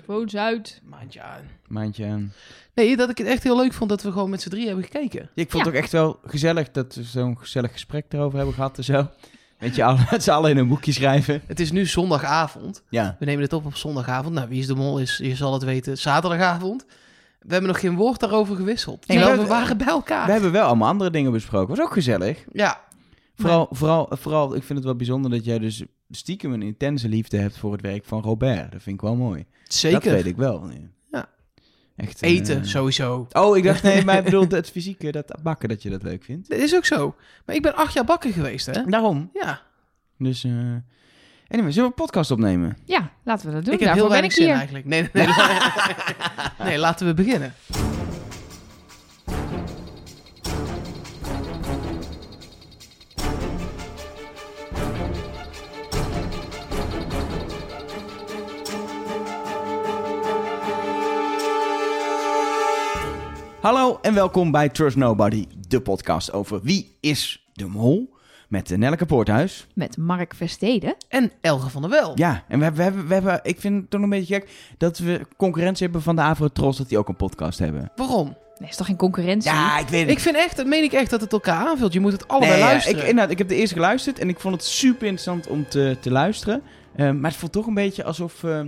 Telefoon Zuid. Maandje aan. Maandje aan. Nee, dat ik het echt heel leuk vond dat we gewoon met z'n drie hebben gekeken. Ja, ik vond Ja. het ook echt wel gezellig dat we zo'n gezellig gesprek erover hebben gehad en zo. Weet je, met z'n allen in een boekje schrijven. Het is nu zondagavond. Ja. We nemen dit op op zondagavond. Nou, wie is de mol is, je zal het weten, zaterdagavond. We hebben nog geen woord daarover gewisseld. Nee, we waren bij elkaar. We hebben wel allemaal andere dingen besproken. Was ook gezellig. Ja, Vooral, vooral, vooral, ik vind het wel bijzonder dat jij dus stiekem een intense liefde hebt voor het werk van Robert. Dat vind ik wel mooi. zeker. Dat weet ik wel. Ja. Echt. eh, Eten, sowieso. Oh, ik dacht, nee, maar ik bedoel het fysieke, dat bakken, dat je dat leuk vindt. Dat is ook zo. Maar ik ben acht jaar bakker geweest, hè? Daarom. Ja. Dus, eh anyway, zullen we een podcast opnemen? Ja, laten we dat doen. ik heb Daarvoor heel ben weinig ik zin hier. eigenlijk. Nee, nee, nee. nee, laten we beginnen. Hallo en welkom bij Trust Nobody, de podcast over wie is de mol. Met eh, Nelleke Poorthuis. Met Mark Versteden. En Elge van der Wel. Ja, en we hebben, we hebben, we hebben, ik vind het toch een beetje gek dat we concurrentie hebben van de Avrotros, dat die ook een podcast hebben. Waarom? Nee, is toch geen concurrentie? Ja, ik weet het. Ik vind echt, dat meen ik echt, dat het elkaar aanvult. Je moet het allebei Nee, ja, luisteren. ik, inderdaad, ik heb de eerste geluisterd en ik vond het super interessant om te, te luisteren. Eh, maar het voelt toch een beetje alsof, eh,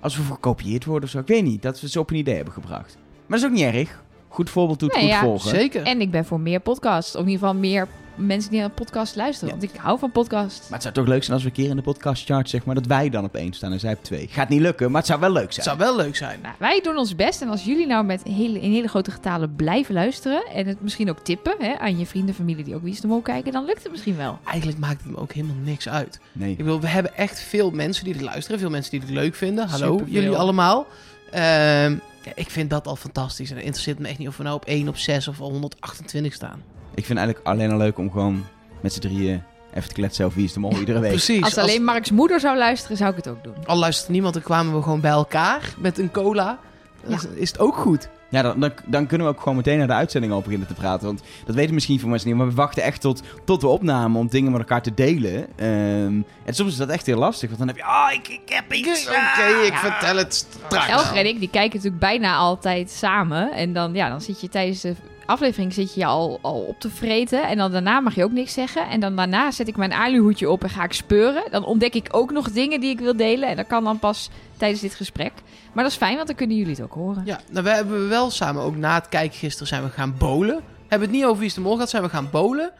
alsof we gekopieerd worden of zo. Ik weet niet, dat we ze op een idee hebben gebracht. Maar dat is ook niet erg. Goed voorbeeld doet Nee, goed ja, volgen. Zeker. En ik ben voor meer podcasts. Of in ieder geval meer mensen die naar podcast luisteren. Ja. Want ik hou van podcast. Maar het zou toch leuk zijn als we een keer in de podcastchart zeg maar dat wij dan op één staan en zij op twee. Gaat niet lukken, maar het zou wel leuk Het zijn. zou wel leuk zijn. Nou, wij doen ons best. En als jullie nou met hele, in hele grote getalen blijven luisteren... en het misschien ook tippen hè, aan je vrienden, familie die ook Wie is de Mol kijken... dan lukt het misschien wel. Eigenlijk maakt het me ook helemaal niks uit. Nee. Ik bedoel, we hebben echt veel mensen die het luisteren. Veel mensen die het leuk vinden. Hallo, Superveel. jullie allemaal. Ehm, ik vind dat al fantastisch. En het interesseert me echt niet of we nou op 1, op 6 of 128 staan. Ik vind eigenlijk alleen al leuk om gewoon met z'n drieën even te kletsen over wie is de mol iedere week. Precies. Als alleen Marks moeder zou luisteren, zou ik het ook doen. al luistert niemand, dan kwamen we gewoon bij elkaar met een cola. Dan is, is het ook goed. Ja, dan, dan, dan kunnen we ook gewoon meteen naar de uitzending al beginnen te praten. Want dat weten misschien veel mensen niet. Maar we wachten echt tot, tot de opname om dingen met elkaar te delen. Ehm, en soms is dat echt heel lastig. Want dan heb je, ah, ik, ik heb iets. Oké, ah." ik vertel het straks. Elger en ik, die kijken natuurlijk bijna altijd samen. En dan, ja, dan zit je tijdens de aflevering zit je al, al op te vreten. En dan daarna mag je ook niks zeggen. En dan daarna zet ik mijn aluhoedje op en ga ik speuren. Dan ontdek ik ook nog dingen die ik wil delen. En dat kan dan pas tijdens dit gesprek. Maar dat is fijn, want dan kunnen jullie het ook horen. Ja, nou, we hebben wel samen, ook na het kijken gisteren, zijn we gaan bowlen. Hebben het niet over wie is de mol gehad, zijn we gaan bowlen.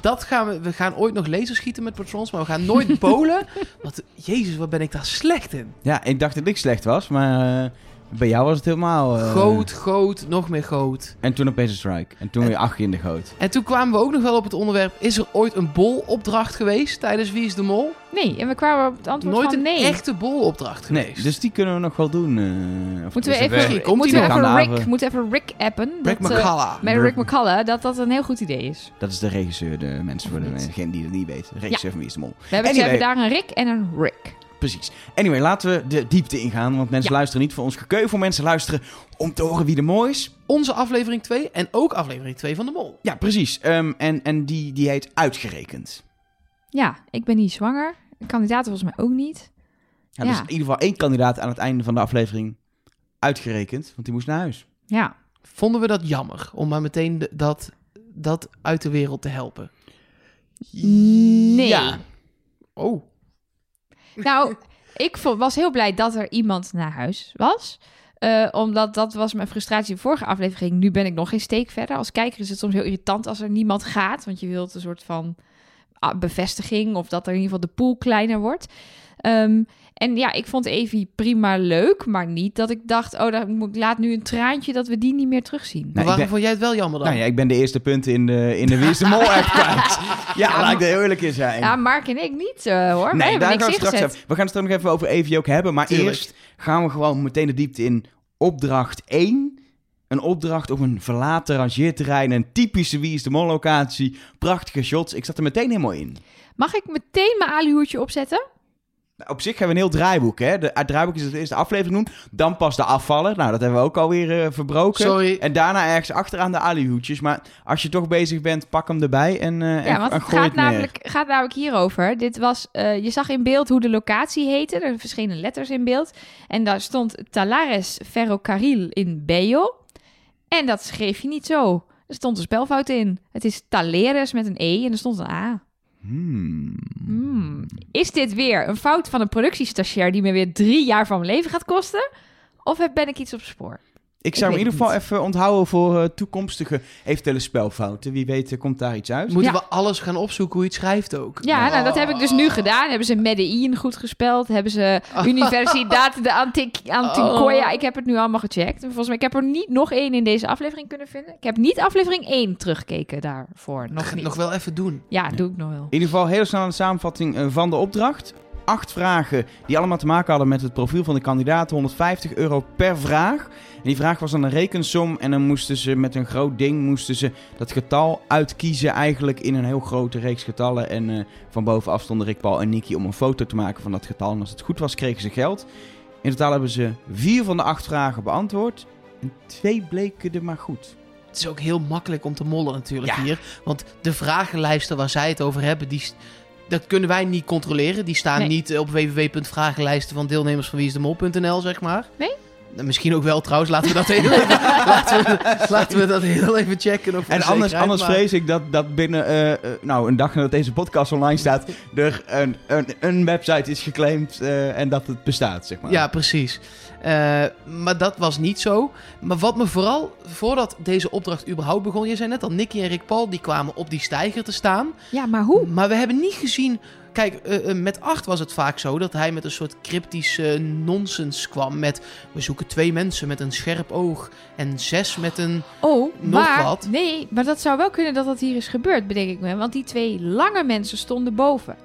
Dat gaan we, we gaan ooit nog lasers schieten met patrons, maar we gaan nooit bowlen. Want, jezus, wat ben ik daar slecht in. Ja, ik dacht dat ik slecht was. Maar eh, bij jou was het helemaal... eh, Goot, goot, nog meer goot. En toen opeens een strike. En toen weer acht in de goot. En toen kwamen we ook nog wel op het onderwerp, is er ooit een bolopdracht geweest tijdens Wie is de Mol? Nee, en we kwamen op het antwoord Nooit van een nee. echte bolopdracht Nee, geweest. dus die kunnen we nog wel doen. eh, of Moeten we even, Misschien komt moeten we nog. even Rick, moeten we even Rick appen. Rick dat, McCalla. met Rick McCullough, dat dat een heel goed idee is. Dat is de regisseur, de mensen voor degene die het niet weten. De regisseur van Wie is de Mol. We hebben, Anyway. ze hebben daar een Rick en een Rick. Precies. Anyway, laten we de diepte ingaan. Want mensen Ja. luisteren niet voor ons gekeu. Voor mensen luisteren om te horen wie de mol is. Onze aflevering 2 en ook aflevering 2 van de Mol. Ja, precies. Ehm, en en die, die heet Uitgerekend. Ja, ik ben niet zwanger. De kandidaten volgens mij ook niet. Ja, Dus Ja. in ieder geval één kandidaat aan het einde van de aflevering uitgerekend. Want die moest naar huis. Ja, Vonden we dat jammer om maar meteen de- dat, dat uit de wereld te helpen? Nee. Ja. Oh, Nou, ik was heel blij dat er iemand naar huis was. Eh, omdat dat was mijn frustratie in de vorige aflevering. Nu ben ik nog geen steek verder. Als kijker is het soms heel irritant als er niemand gaat. Want je wilt een soort van ah, bevestiging. Of dat er in ieder geval de pool kleiner wordt. Ehm, en ja, ik vond Evie prima leuk. Maar niet dat ik dacht, oh, dan moet- ik laat nu een traantje dat we die niet meer terugzien. maar ik waarom ben- vond jij het wel jammer dan? Nou ja, ik ben de eerste punten in de, in de Wie is de Mol app kwijt. Ja, laat ik er heel eerlijk in zijn. Ja, Mark en ik niet eh, hoor. Nee, hebben daar gaan we straks even. We gaan het straks nog even over Evie ook hebben. Maar Tuurlijk. eerst gaan we gewoon meteen de diepte in. Opdracht 1. Een opdracht op een verlaten rangeerterrein. Een typische Wie is de Mol locatie. Prachtige shots. Ik zat er meteen helemaal in. Mag ik meteen mijn aluhoedje opzetten? Op zich hebben we een heel draaiboek, hè. De, het draaiboek is het eerste aflevering doen. Dan pas de afvallen. Nou, dat hebben we ook alweer eh verbroken. Sorry. En daarna ergens achteraan de alihoedjes. Maar als je toch bezig bent, pak hem erbij en, eh en, Ja, want en het gooi gaat het neer. namelijk, gaat namelijk hierover. Dit was, eh, je zag in beeld hoe de locatie heette. Er verschenen letters in beeld. En daar stond Talares Ferrocarril in Bello. En dat schreef je niet zo. Er stond een spelfout in. Het is Taleres met een E en er stond een A. Hmm. Hmm. Is dit weer een fout van een productiestagiair die me weer drie jaar van mijn leven gaat kosten? Of ben ik iets op spoor? Ik zou Ik in ieder geval even onthouden voor eh, toekomstige eventuele spelfouten. Wie weet eh, komt daar iets uit. Moeten Ja. we alles gaan opzoeken hoe je het schrijft ook? Ja, nou, dat heb ik dus nu gedaan. Hebben ze Medellin goed gespeld? Hebben ze Universidad de Anticoya? Oh. Ik heb het nu allemaal gecheckt. En Volgens mij, ik heb er niet nog één in deze aflevering kunnen vinden. Ik heb niet aflevering 1 teruggekeken daarvoor. Nog niet. nog wel even doen. Ja, doe ik nog wel. In ieder geval heel snel een samenvatting eh, van de opdracht. Acht vragen die allemaal te maken hadden met het profiel van de kandidaat. 150 euro per vraag. En die vraag was dan een rekensom. En dan moesten ze met een groot ding moesten ze dat getal uitkiezen. Eigenlijk in een heel grote reeks getallen. En eh, van bovenaf stonden Rick, Paul en Nicky om een foto te maken van dat getal. En als het goed was, kregen ze geld. In totaal hebben ze vier van de acht vragen beantwoord. En twee bleken er maar goed. Het is ook heel makkelijk om te mollen natuurlijk Ja. hier. Want de vragenlijsten waar zij het over hebben, die, dat kunnen wij niet controleren. Die staan Nee. niet eh, op www.vragenlijsten van deelnemers van wieisdemol.nl, zeg maar. Nee? Nou, Misschien ook wel trouwens. Laten we dat heel even, laten we, laten we dat heel even checken. voor En de anders, anders maar- vrees ik dat, dat binnen eh, eh, nou, een dag nadat deze podcast online staat, er een, een, een website is geclaimd eh, en dat het bestaat, zeg maar. Ja, precies. Eh, maar dat was niet zo. Maar wat me vooral, voordat deze opdracht überhaupt begon... Je zei net al, Nicky en Rick Paul, die kwamen op die steiger te staan. Ja, maar hoe? Maar we hebben niet gezien... Kijk, eh, eh, met 8 was het vaak zo dat hij met een soort cryptische nonsens kwam. Met, we zoeken twee mensen met een scherp oog. En zes met een... Oh, Nog maar, wat? Nee, maar dat zou wel kunnen dat dat hier is gebeurd, bedenk ik me. Want die twee lange mensen stonden boven.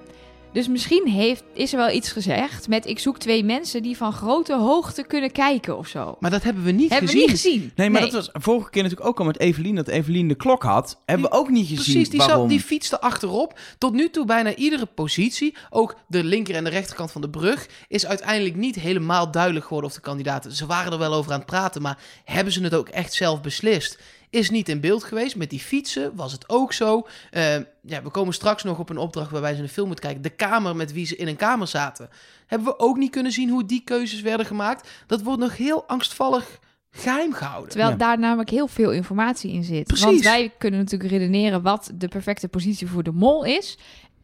Dus misschien heeft, is er wel iets gezegd met... ik zoek twee mensen die van grote hoogte kunnen kijken of zo. Maar dat hebben we niet Hebben we gezien. niet gezien. Nee, maar dat was vorige keer natuurlijk ook al met Evelien, dat Evelien de klok had. Hebben we ook niet gezien Precies, die, waarom. zat, die fietste achterop. Tot nu toe bijna iedere positie, ook de linker en de rechterkant van de brug, is uiteindelijk niet helemaal duidelijk geworden of de kandidaten. Ze waren er wel over aan het praten, maar hebben ze het ook echt zelf beslist? Is niet in beeld geweest. Met die fietsen was het ook zo. Eh, ja, we komen straks nog op een opdracht waarbij ze een film moeten kijken. De kamer met wie ze in een kamer zaten. Hebben we ook niet kunnen zien hoe die keuzes werden gemaakt. Dat wordt nog heel angstvallig geheim gehouden. Terwijl Ja. daar namelijk heel veel informatie in zit. Precies. Want wij kunnen natuurlijk redeneren wat de perfecte positie voor de mol is.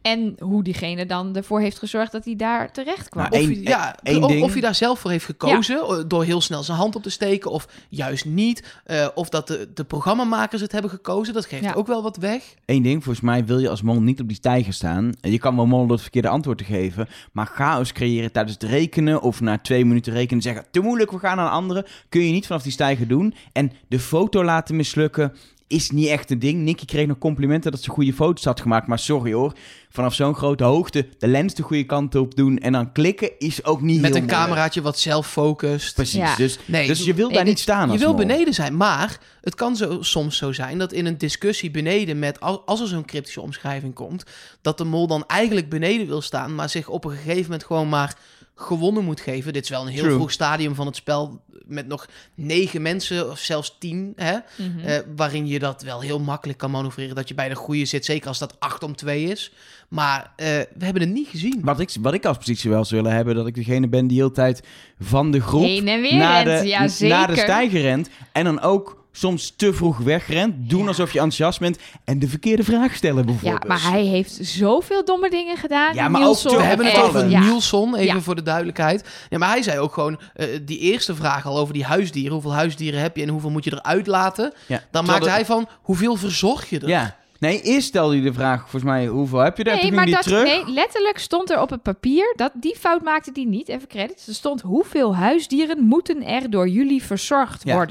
En hoe diegene dan ervoor heeft gezorgd dat hij daar terecht kwam. Nou, Of, je, ja, één of, ding. of hij daar zelf voor heeft gekozen eh, door heel snel zijn hand op te steken of juist niet. Eh, of dat de, de programmamakers het hebben gekozen, dat geeft Ja. ook wel wat weg. Eén ding, volgens mij wil je als mol niet op die stijger staan. En Je kan wel door het verkeerde antwoord te geven. Maar chaos creëren tijdens het rekenen of na twee minuten rekenen zeggen... te moeilijk, we gaan naar een andere. Kun je niet vanaf die stijger doen. En de foto laten mislukken is niet echt een ding. Nicky kreeg nog complimenten dat ze goede foto's had gemaakt. Maar sorry hoor, vanaf zo'n grote hoogte de lens de goede kant op doen... en dan klikken is ook niet Met heel een moeilijk. cameraatje wat zelf focust. Precies, Ja. dus, Nee, dus je wil daar niet staan Je wil mol. beneden zijn, maar het kan zo, soms zo zijn dat in een discussie beneden met, als, als er zo'n cryptische omschrijving komt, dat de mol dan eigenlijk beneden wil staan, maar zich op een gegeven moment gewoon maar gewonnen moet geven. Dit is wel een heel True. vroeg stadium van het spel met nog negen mensen of zelfs tien, hè, Mhm. eh, waarin je dat wel heel makkelijk kan manoeuvreren, dat je bij de goede zit, zeker als dat 8 om 2 is. Maar eh, we hebben het niet gezien. Wat ik, wat ik als positie wel zou willen hebben, dat ik degene ben die de hele tijd van de groep Heen en weer naar de, rent, ja zeker. naar de stijger rent. En dan ook soms te vroeg wegrent. Doen Ja. alsof je enthousiast bent. En de verkeerde vraag stellen Ja, bijvoorbeeld. maar hij heeft zoveel domme dingen gedaan. Ja, maar ook We hebben het over ja. Nielsen, even Ja. voor de duidelijkheid. Ja, maar hij zei ook gewoon, eh, die eerste vraag al over die huisdieren. Hoeveel huisdieren heb je en hoeveel moet je eruit laten? Ja, Dan terwijl maakte de- hij van, hoeveel verzorg je er? Ja. Nee, eerst stelde je de vraag, volgens mij, hoeveel heb je er? Nee, Toen maar dat, terug. nee, letterlijk stond er op het papier, dat, die fout maakte die niet, even credits. Er stond hoeveel huisdieren moeten er door jullie verzorgd Ja.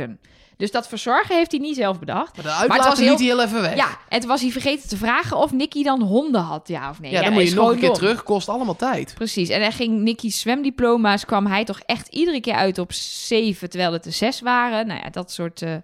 Dus dat verzorgen heeft hij niet zelf bedacht. Maar de het uitlaten was heel- hij heel even weg. Ja, en toen was hij vergeten te vragen of Nicky dan honden had, ja of nee. Ja, dan moet je nog een keer terug, kost allemaal tijd. Precies, en dan ging Nicky's zwemdiploma's, kwam hij toch echt iedere keer uit op zeven, terwijl het er zes waren. Nou ja, dat soort... eh,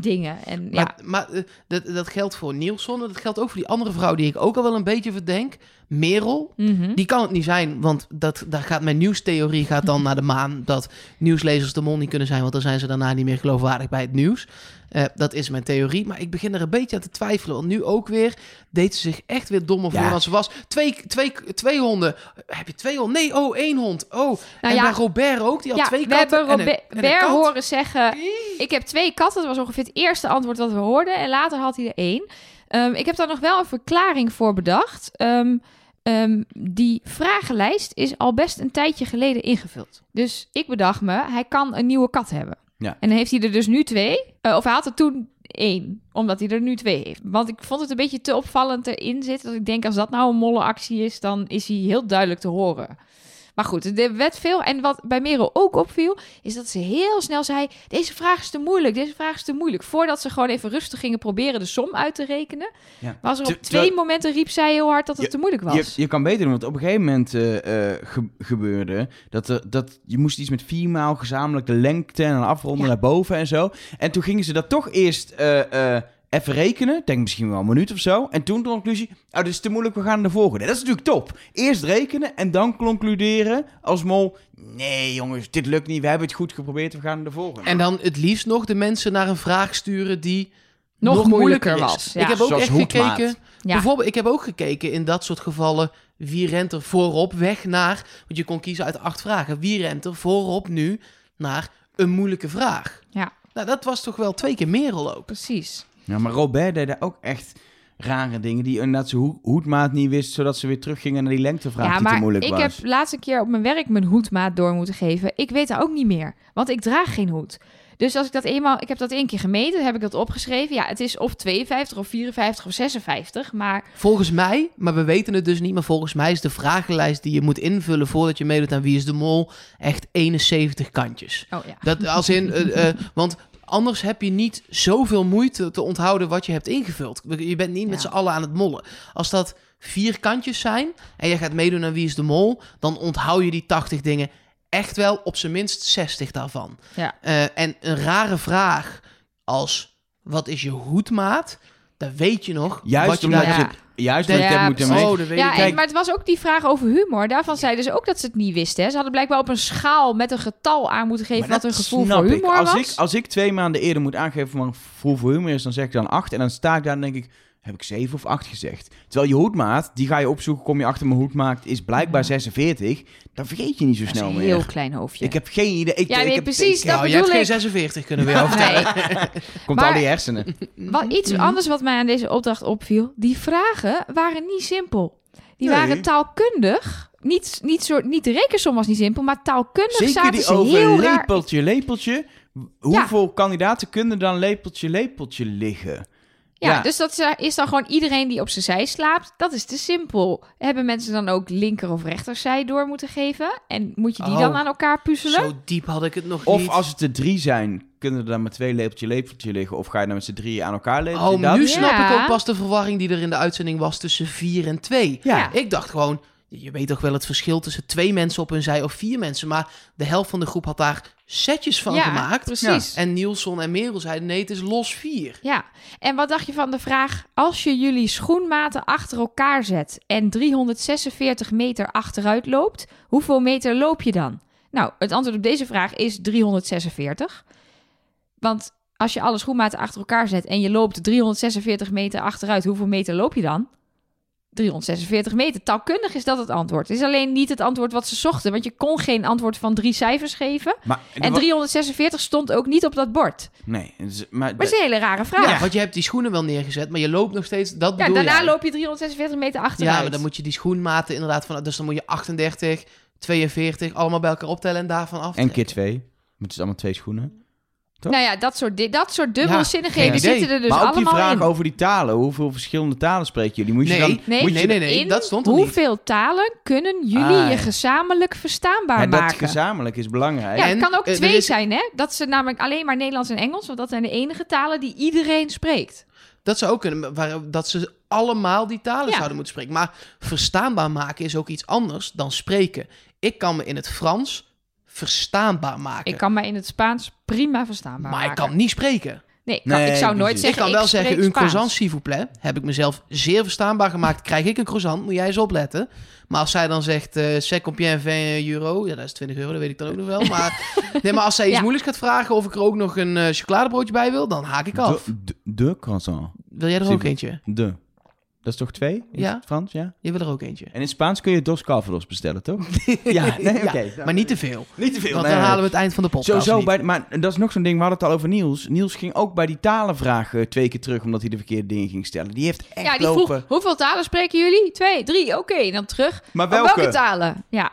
dingen. En ja, Maar, maar eh, dat, dat geldt voor Nielsen. Dat geldt ook voor die andere vrouw die ik ook al wel een beetje verdenk. Merel. mhm. Die kan het niet zijn, want dat, daar gaat mijn nieuwstheorie gaat dan naar de maan. Dat nieuwslezers de mol niet kunnen zijn, want dan zijn ze daarna niet meer geloofwaardig bij het nieuws. Eh, dat is mijn theorie, maar ik begin er een beetje aan te twijfelen. Want nu ook weer deed ze zich echt weer dommer voor Ja. dan ze was. Twee, twee, twee honden. Heb je twee honden? Nee, oh, één hond. Oh, Nou en ja. bij Robert ook, die had ja, twee we katten hebben en een- Robert horen zeggen... Ik heb twee katten. Dat was ongeveer het eerste antwoord dat we hoorden. En later had hij er één. Ehm, ik heb daar nog wel een verklaring voor bedacht. Ehm, ehm, die vragenlijst is al best een tijdje geleden ingevuld. Dus ik bedacht me, hij kan een nieuwe kat hebben. Ja. En heeft hij er dus nu twee. Eh, of hij had er toen één, omdat hij er nu twee heeft. Want ik vond het een beetje te opvallend erin zitten. Dat ik denk, als dat nou een mollenactie is, dan is hij heel duidelijk te horen. Maar goed, er werd veel. En wat bij Merel ook opviel, is dat ze heel snel zei: Deze vraag is te moeilijk, deze vraag is te moeilijk. Voordat ze gewoon even rustig gingen proberen de som uit te rekenen. Ja. Was er op twee terwijl- momenten riep zij heel hard dat het Je- te moeilijk Je, was. je kan beter doen, want op een gegeven moment eh, eh, ge- gebeurde dat, er, dat je moest iets met vier maal gezamenlijk de lengte en afronden Ja. naar boven en zo. En toen gingen ze dat toch eerst eh, even rekenen, denk misschien wel een minuut of zo. En toen de conclusie, oh, dit is te moeilijk, we gaan naar de volgende. Dat is natuurlijk top. Eerst rekenen en dan concluderen als mol, nee jongens, dit lukt niet, we hebben het goed geprobeerd, we gaan naar de volgende. En dan het liefst nog de mensen naar een vraag sturen die Nog moeilijker was, ja. Ik heb ook Zoals echt hoedmaat. gekeken. Ja. Bijvoorbeeld, ik heb ook gekeken in dat soort gevallen. Wie rent er voorop weg naar. Want je kon kiezen uit acht vragen. Wie rent er voorop nu naar een moeilijke vraag? Ja. Nou, dat was toch wel twee keer Merel ook. Precies. Ja, maar Robert deed daar ook echt rare dingen. Die inderdaad zijn ho- hoedmaat niet wist, zodat ze weer teruggingen naar die lengtevraag ja, die te maar moeilijk ik was. heb laatste keer op mijn werk mijn hoedmaat door moeten geven. Ik weet dat ook niet meer, want ik draag geen hoed. Dus als ik dat eenmaal, ik heb dat één keer gemeten, heb ik dat opgeschreven. Ja, het is of 52 of 54 of 56, maar Volgens mij, maar we weten het dus niet. Maar volgens mij is de vragenlijst die je moet invullen voordat je meedoet aan Wie is de Mol echt 71 kantjes. oh ja. Dat als in, eh, eh, want anders heb je niet zoveel moeite te onthouden wat je hebt ingevuld. Je bent niet met z'n allen aan het mollen. Als dat vier kantjes zijn en je gaat meedoen aan Wie is de Mol, dan onthoud je die 80 dingen echt wel op zijn minst 60 daarvan. Ja. Eh, en een rare vraag als wat is je hoedmaat? Dan weet je nog Juist wat je omdat daar Ja. je, juist Ja, wat je hebt moeten. Oh, dat weet Ja, ik. en, maar het was ook die vraag over humor. Daarvan zeiden ze ook dat ze het niet wisten. Hè. Ze hadden blijkbaar op een schaal met een getal aan moeten geven Maar wat hun dat gevoel voor ik. humor als was. Ik, als ik twee maanden eerder moet aangeven voor mijn gevoel voor humor is, dan zeg ik dan acht. En dan sta ik daar en denk ik, heb ik zeven of acht gezegd? Terwijl je hoedmaat, die ga je opzoeken, kom je achter mijn hoedmaat, is blijkbaar 46. Dan vergeet je niet zo Dat is snel een meer. heel klein hoofdje. Ik heb geen idee. Ik, Ja, ik nee, heb, precies, ik- dat Nou, je hebt geen ik. 46 kunnen we jou vertellen. Nee. komt Maar- al die hersenen. Wat, iets Mhm. anders wat mij aan deze opdracht opviel. Die vragen waren niet simpel. Die Nee. waren taalkundig. Niet, niet, soort, niet de rekensom was niet simpel, maar taalkundig Zeker zaten die ze over heel raar... lepeltje, lepeltje. Hoeveel kandidaten kunnen dan lepeltje, lepeltje liggen? Ja, Ja. dus dat is dan gewoon iedereen die op zijn zij slaapt. Dat is te simpel. Hebben mensen dan ook linker of rechterzij door moeten geven? En moet je die Oh. dan aan elkaar puzzelen? Zo diep had ik het nog Of niet. als het er drie zijn, kunnen er dan maar twee lepeltje, lepeltje liggen? Of ga je dan met z'n drieën aan elkaar lepeltje? Oh, Dat? nu Ja. snap ik ook pas de verwarring die er in de uitzending was tussen 4 en 2. Ja. Ik dacht gewoon, je weet toch wel het verschil tussen twee mensen op hun zij of vier mensen. Maar de helft van de groep had daar setjes van ja, gemaakt. precies. En Nielsen en Merel zeiden nee, het is los vier. Ja, en wat dacht je van de vraag: als je jullie schoenmaten achter elkaar zet en 346 meter achteruit loopt, hoeveel meter loop je dan? Nou, het antwoord op deze vraag is 346. Want als je alle schoenmaten achter elkaar zet en je loopt 346 meter achteruit, hoeveel meter loop je dan? 346 meter. Taalkundig is dat het antwoord. Het is alleen niet het antwoord wat ze zochten, want je kon geen antwoord van drie cijfers geven. Maar, En 346 stond ook niet op dat bord. Nee, maar, Maar het is een hele rare vraag. Ja, want je hebt die schoenen wel neergezet, maar je loopt nog steeds. Dat Ja, daarna jij. loop je 346 meter achteruit. Ja, maar dan moet je die schoenmaten inderdaad van. Dus dan moet je 38, 42, allemaal bij elkaar optellen en daarvan af. en keer twee. Het is allemaal twee schoenen. Toch? Nou ja, dat soort, dat soort dubbelzinnigheden zitten er dus maar ook die allemaal vraag in. over die talen. Hoeveel verschillende talen spreken jullie? Moet je Nee. dan... Nee, moet nee, je nee, nee, in dat stond er niet. hoeveel talen kunnen jullie Ah, je gezamenlijk verstaanbaar Ja, dat maken? gezamenlijk is belangrijk. Ja, En, het kan ook eh, twee is- zijn, hè? Dat ze namelijk alleen maar Nederlands en Engels, want dat zijn de enige talen die iedereen spreekt. Dat zou ook kunnen, waar, dat ze allemaal die talen Ja. zouden moeten spreken. Maar verstaanbaar maken is ook iets anders dan spreken. Ik kan me in het Frans verstaanbaar maken. Ik kan mij in het Spaans prima verstaanbaar maar ik maken. kan niet spreken. Nee, kan- Nee, ik zou nooit precies. zeggen... ik kan wel zeggen, een croissant s'il vous plaît. Heb ik mezelf zeer verstaanbaar gemaakt. Krijg ik een croissant, moet jij eens opletten. Maar als zij dan zegt, eh c'est combien 20 euro? Ja, dat is 20 euro, dat weet ik dan ook nog wel. Maar, nee, maar als zij iets Ja. moeilijks gaat vragen of ik er ook nog een eh, chocoladebroodje bij wil, dan haak ik af. De, de, de croissant. Wil jij er ook eentje? De. Dat is toch twee? In Ja. het Frans, ja? Je wil er ook eentje. En in Spaans kun je dos calvados bestellen, toch? ja, nee, oké. Maar niet te veel. Niet te veel. Want nee, dan nee. halen we het eind van de podcast Sowieso, niet. bij, maar dat is nog zo'n ding, we hadden het al over Niels. Niels ging ook bij die talenvraag eh, twee keer terug, omdat hij de verkeerde dingen ging stellen. Die heeft echt Ja, die lopen... vroeg, hoeveel talen spreken jullie? Twee, drie, oké. En dan terug. Maar welke? welke talen? Ja.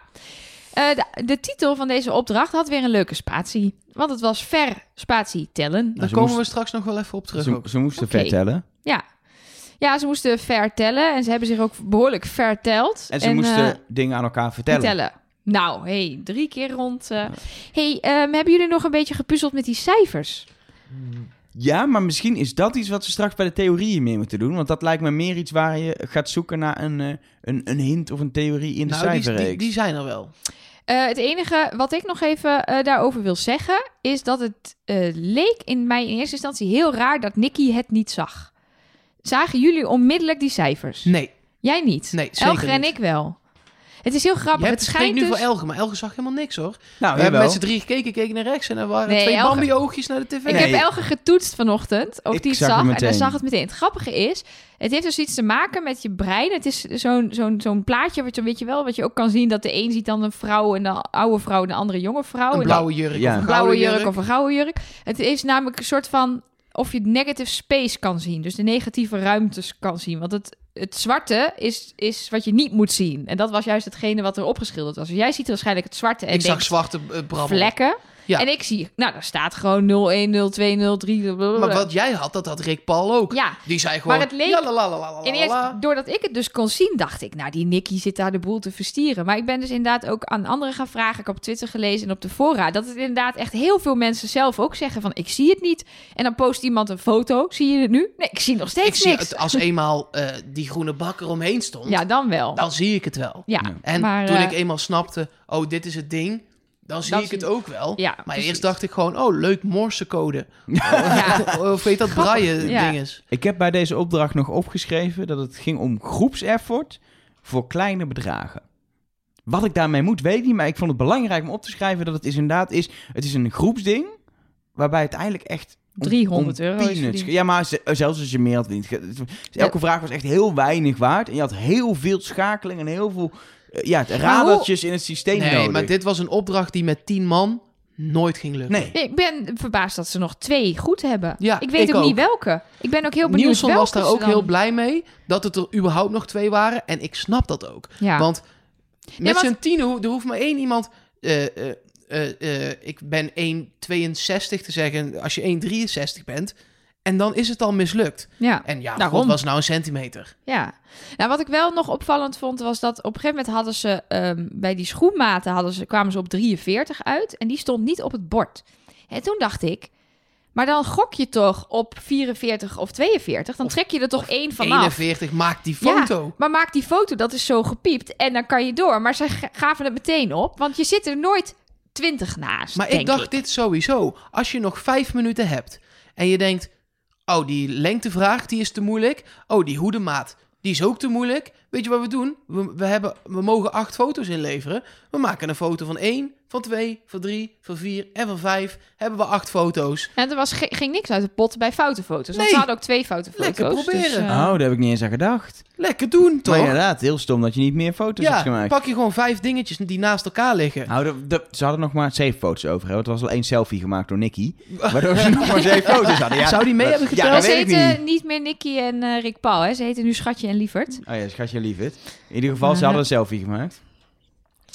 Eh, de, de titel van deze opdracht had weer een leuke spatie. Want het was ver spatie tellen. Daar ze komen moest- we straks nog wel even op terug. Ze, ook. ze moesten vertellen. Ja. Ja, ze moesten ver tellen. En ze hebben zich ook behoorlijk verteld. En ze moesten eh, dingen aan elkaar vertellen. vertellen. Nou, hey, drie keer rond. eh. hey, ehm, hebben jullie nog een beetje gepuzzeld met die cijfers? Ja, maar misschien is dat iets wat we straks bij de theorieën meer moeten doen. Want dat lijkt me meer iets waar je gaat zoeken naar een, eh, een, een hint of een theorie in de nou, die, cijferreeks. die, die zijn er wel. Eh, het enige wat ik nog even daarover wil zeggen, is dat het eh, leek in mij in eerste instantie heel raar dat Nicky het niet zag. Zagen jullie onmiddellijk die cijfers? Nee, Jij niet? Nee, zeker Elger en niet. ik wel. Het is heel grappig. het schijnt nu dus... voor Elge, maar Elge zag helemaal niks hoor. nou, we hebben met z'n drie gekeken, keken naar rechts en er waren Nee, twee Elge- Bambi-oogjes naar de tv. Ik Nee. heb Elger getoetst vanochtend of Ik die het zag En hij zag het meteen. Het grappige is, het heeft dus iets te maken met je brein. Het is zo'n zo'n zo'n plaatje, wat je, weet je wel, wat je ook kan zien dat de een ziet dan een vrouw en de oude vrouw en de andere jonge vrouw. Een En blauwe jurk Ja. of een blauwe gouden jurk of een gouden jurk. Het is namelijk een soort van of je negative space kan zien. Dus de negatieve ruimtes kan zien. Want het, het zwarte is, is wat je niet moet zien. En dat was juist hetgene wat er opgeschilderd was. Dus jij ziet waarschijnlijk het zwarte en Ik zag denkt zwarte uh, brabbel. vlekken. Ja. En ik zie, nou, daar staat gewoon 01, 02, 03. blablabla. Maar wat jij had, dat had Rick Paul ook. Ja, Die zei gewoon... Maar het leek- ja, la, la, la, la, la, en la, eerst, doordat ik het dus kon zien, dacht ik, nou, die Nicky zit daar de boel te verstieren. Maar ik ben dus inderdaad ook aan anderen gaan vragen. Ik heb op Twitter gelezen en op de fora. Dat het inderdaad echt heel veel mensen zelf ook zeggen van, ik zie het niet. En dan post iemand een foto. Zie je het nu? Nee, ik zie nog steeds Ik zie niks. het als eenmaal eh, die groene bak eromheen stond, Ja, dan wel. dan zie ik het wel. ja, Ja. En maar, toen eh, ik eenmaal snapte, oh, dit is het ding, dan zie Dan ik zie- het ook wel. ja, Maar precies. eerst dacht ik gewoon, oh, leuk morsecode. Ja. of weet dat braille ja. dinges. Ik heb bij deze opdracht nog opgeschreven dat het ging om groepseffort voor kleine bedragen. Wat ik daarmee moet, weet ik niet, maar ik vond het belangrijk om op te schrijven dat het is inderdaad is, het is een groepsding waarbij het eigenlijk echt om- 300 om euro is. Ja, maar ze- zelfs als je meer had dus Elke vraag was echt heel weinig waard en je had heel veel schakeling en heel veel ja, radertjes in het systeem Nee, nodig. maar dit was een opdracht die met tien man nooit ging lukken. Nee. Ik ben verbaasd dat ze nog twee goed hebben. Ja, ik weet ik ook, niet welke. Ik ben ook heel benieuwd Nielsen welke was daar ook dan- heel blij mee dat het er überhaupt nog twee waren. En ik snap dat ook. Ja. Want met want- z'n tien, er hoeft maar één iemand... eh, eh, eh, eh, ik ben 1,62 te zeggen als je 1,63 bent. En dan is het al mislukt. ja. En ja, Daarom. God was nou een centimeter. Ja, nou wat ik wel nog opvallend vond was dat op een gegeven moment hadden ze ehm, bij die schoenmaten hadden ze, kwamen ze op 43 uit en die stond niet op het bord. En toen dacht ik, maar dan gok je toch op 44 of 42, dan Of- trek je er toch één vanaf. 41, maak die foto. Maar maak die foto, dat is zo gepiept en dan kan je door. Maar ze ga- gaven het meteen op, want je zit er nooit 20 naast. Maar ik dacht dit sowieso. Als je nog vijf minuten hebt en je denkt... Oh, die lengtevraag, die is te moeilijk. Oh, die hoedemaat, die is ook te moeilijk. Weet je wat we doen? We, we, hebben, we mogen acht foto's inleveren. We maken een foto van één, van twee, van drie, van vier en van vijf. Hebben we acht foto's. En er was ging niks uit de pot bij foute foto's. Want Nee. ze hadden ook twee foute foto's. Lekker proberen. Dus, eh, Oh, daar heb ik niet eens aan gedacht. Lekker doen, toch? Maar inderdaad, heel stom dat je niet meer foto's hebt ja, gemaakt. pak je gewoon vijf dingetjes die naast elkaar liggen. Nou, de, de- ze hadden nog maar zeven foto's over. Hè? want Er was al één selfie gemaakt door Nicky. Waardoor ze nog maar zeven foto's hadden. Ja, Zou die mee dat- hebben Ja, geteld? dat ze heten niet. niet. meer Nicky en eh, Rick Paul. Hè? Ze heten nu Schatje en Lieverd. Oh ja, schatje lief het. In ieder geval, ze Uh-huh. hadden een selfie gemaakt.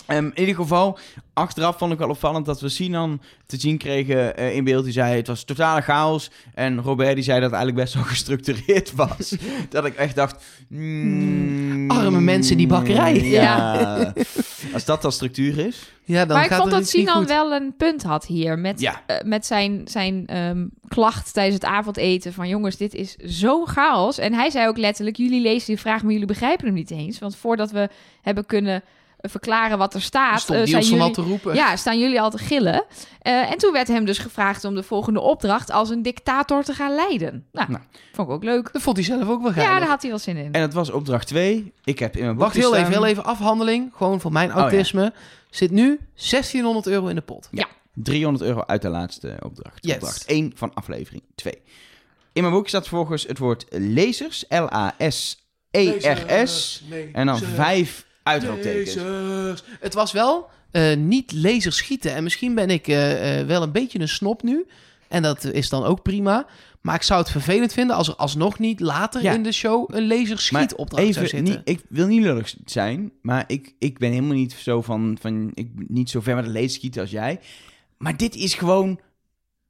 Ehm, in ieder geval, achteraf vond ik wel opvallend dat we Sinan te zien kregen eh, in beeld. Die zei, het was totale chaos. En Robert die zei dat het eigenlijk best wel gestructureerd was. dat ik echt dacht... mm, Arme mensen die bakkerij. Ja. Als dat dan structuur is. Ja, dan maar ik vond dat Sinan wel een punt had hier. Met, Ja. eh, met zijn, zijn ehm, klacht tijdens het avondeten. Van jongens, dit is zo'n chaos. En hij zei ook letterlijk, jullie lezen die vraag, maar jullie begrijpen hem niet eens. Want voordat we hebben kunnen verklaren wat er staat, Stond eh, zijn jullie, al te roepen. ja, staan jullie al te gillen. Eh, en toen werd hem dus gevraagd om de volgende opdracht als een dictator te gaan leiden. Nou, Nou. vond ik ook leuk. Dat vond hij zelf ook wel Ja, geinig. daar had hij wel zin in. En dat was opdracht 2. Ik heb in mijn Wacht heel even, heel even afhandeling. Gewoon voor mijn ja. autisme. Zit nu 1600 euro in de pot. 300 euro uit de laatste opdracht. Yes. Opdracht 1 van aflevering 2. In mijn boekje staat volgens het woord lasers. L-A-S-E-R-S. En dan vijf uitroeptekens. Lasers. Het was wel eh, niet laser schieten. En misschien ben ik eh, eh, wel een beetje een snop nu. En dat is dan ook prima. Maar ik zou het vervelend vinden als er alsnog niet later Ja. in de show een laserschietopdracht zou Even, zitten. niet, ik wil niet lullig zijn, maar ik, ik ben helemaal niet zo van, van ik niet zo ver met de laserschieten als jij. Maar dit is gewoon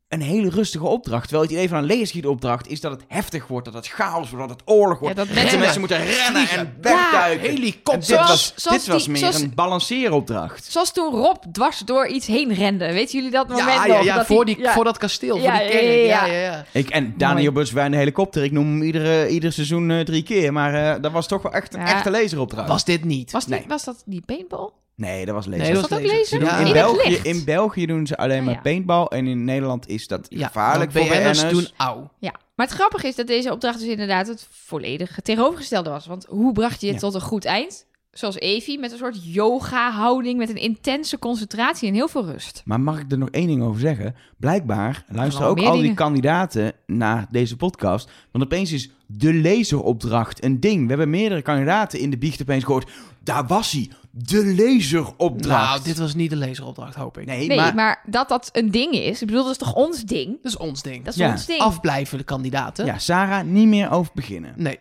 een hele rustige opdracht. Terwijl het idee van een laserschietopdracht is dat het heftig wordt, dat het chaos wordt, dat het oorlog Ja, wordt. dat dat mensen, de mensen moeten rennen en wegduiken. En Helikopters. dit was, zoals dit was die- meer zoals- een balanceeropdracht. Zoals toen Rob dwars door iets heen rende. Weten jullie dat moment Ja, nog? ja, ja, Dat voor, die- ja. voor dat kasteel, Ja, voor die ja, kerk. ja, Ja, ja. ja, ja. Ik, en Daniel Bus bij een helikopter. Ik noem hem iedere, ieder seizoen eh, drie keer. Maar eh, dat was toch wel echt een Ja. echte laseropdracht. Was dit niet? Was, die, Nee. was dat die paintball? Nee, dat was laser. Nee, dat Was dat ook laser. Ja, in, België, in België doen ze alleen Ah, maar ja. paintball. En in Nederland is dat Ja, gevaarlijk voor BN'ers BN'ers. doen auw. Ja. Maar het grappige is dat deze opdracht dus inderdaad het volledige tegenovergestelde was. Want hoe bracht je het Ja. tot een goed eind? Zoals Evie, met een soort yoga-houding, met een intense concentratie en heel veel rust. Maar mag ik er nog één ding over zeggen? Blijkbaar luisteren ook al die kandidaten naar deze podcast. Want opeens is de laseropdracht een ding. We hebben meerdere kandidaten in de biecht opeens gehoord. Daar was hij. De laseropdracht. Nou, dit was niet de laseropdracht, hoop ik. Nee, Nee, maar... maar... dat dat een ding is, ik bedoel, dat is toch ons ding? Dat is ons ding. Dat is Ja. ons ding. Afblijven de kandidaten. Ja, Sarah, niet meer over beginnen. Nee.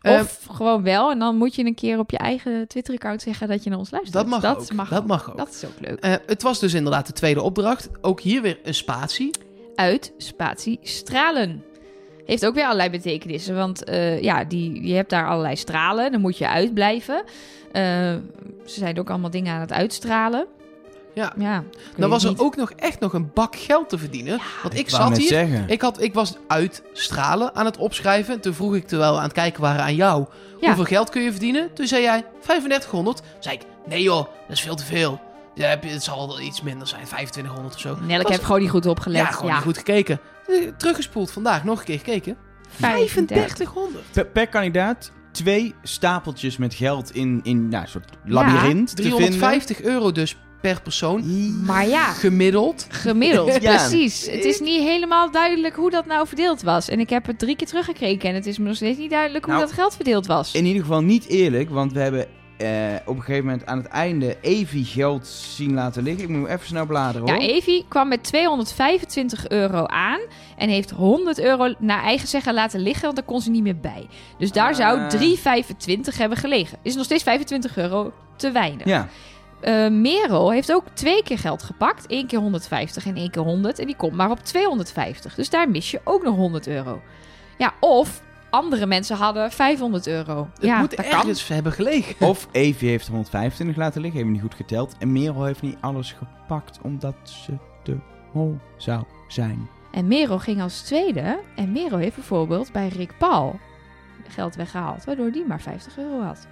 Eh, Of gewoon wel, en dan moet je een keer op je eigen Twitter-account zeggen dat je naar ons luistert. dat mag dat ook. Mag dat ook. mag ook. Dat is ook leuk. Eh, het was dus inderdaad de tweede opdracht. Ook hier weer een spatie. Uit spatie stralen. Heeft ook weer allerlei betekenissen. Want eh, ja, die, je hebt daar allerlei stralen. Dan moet je uitblijven. Eh, ze zijn ook allemaal dingen aan het uitstralen. Ja. Ja, ik Dan was er niet. ook nog echt nog een bak geld te verdienen. Want ik, zat hier. zeggen. Ik, had, ik was uitstralen aan het opschrijven. Toen vroeg ik terwijl we aan het kijken waren aan jou. Ja. Hoeveel geld kun je verdienen? Toen zei jij 3500. Toen zei ik, nee joh, dat is veel te veel. Ja, heb je- het zal wel iets minder zijn, 2500 of zo. Was- heeft gewoon niet goed opgelet. Ja, gewoon niet goed gekeken. Eh, Teruggespoeld vandaag, nog een keer gekeken. 3500. Per, per kandidaat twee stapeltjes met geld in, in nou, een soort labyrint te 350 euro dus per persoon. Maar ja, Gemiddeld. gemiddeld, Ja. precies. Het is niet helemaal duidelijk hoe dat nou verdeeld was. En ik heb het drie keer teruggekeken en het is me nog steeds niet duidelijk hoe Nou, dat geld verdeeld was. In ieder geval niet eerlijk, want we hebben eh, op een gegeven moment aan het einde Evi geld zien laten liggen. Ik moet even snel bladeren Ja, hoor. Evie kwam met 225 euro aan en heeft 100 euro naar eigen zeggen laten liggen, want daar kon ze niet meer bij. Dus daar Ah. zou 3,25 hebben gelegen. Is nog steeds 25 euro te weinig. Ja, Eh, Merel heeft ook twee keer geld gepakt. één keer 150 en één keer 100. En die komt maar op 250. Dus daar mis je ook nog 100 euro. Ja, of andere mensen hadden 500 euro. Het ja, moet dat kan. ergens hebben gelegen. of Evi heeft 125 laten liggen, hebben niet goed geteld. En Merel heeft niet alles gepakt omdat ze te hol zou zijn. En Merel ging als tweede. En Merel heeft bijvoorbeeld bij Rick Paul geld weggehaald. Waardoor die maar 50 euro had.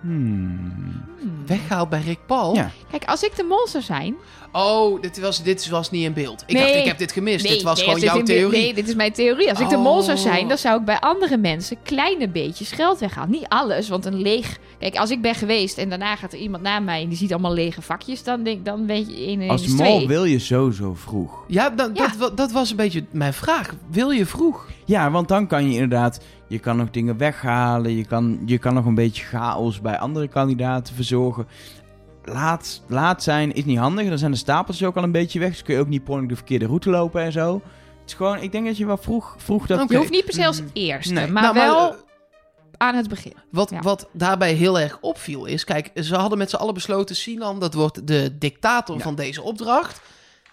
Hmm. Hmm. Weggehaald bij Rick Paul. Ja. Kijk, als ik de mol zou zijn... Oh, dit was, dit was niet in beeld. Ik Nee. dacht, ik heb dit gemist. dit was nee, gewoon jouw in theorie. Nee, dit is mijn theorie. Als ik de mol zou Oh. zijn, dan zou ik bij andere mensen kleine beetjes geld weghalen. Niet alles, want een leeg... Kijk, als ik ben geweest en daarna gaat er iemand na mij en die ziet allemaal lege vakjes, dan, denk, dan weet je 1 en 1 Als mol 2. wil je sowieso vroeg. Ja, dan, Ja. Dat, dat was een beetje mijn vraag. Wil je vroeg? Ja, want dan kan je inderdaad, je kan nog dingen weghalen, je kan, je kan nog een beetje chaos bij andere kandidaten verzorgen. Laat, laat zijn is niet handig, dan zijn de stapels ook al een beetje weg, dus kun je ook niet per ongeluk de verkeerde route lopen en zo. Het is gewoon, ik denk dat je wel vroeg, vroeg dat... Oké. Je hoeft niet per se als eerste, Nee. maar Nou, maar, wel eh, aan het begin. Wat, Ja. wat daarbij heel erg opviel is... Kijk, ze hadden met z'n allen besloten... Sinan, dat wordt de dictator Ja. van deze opdracht.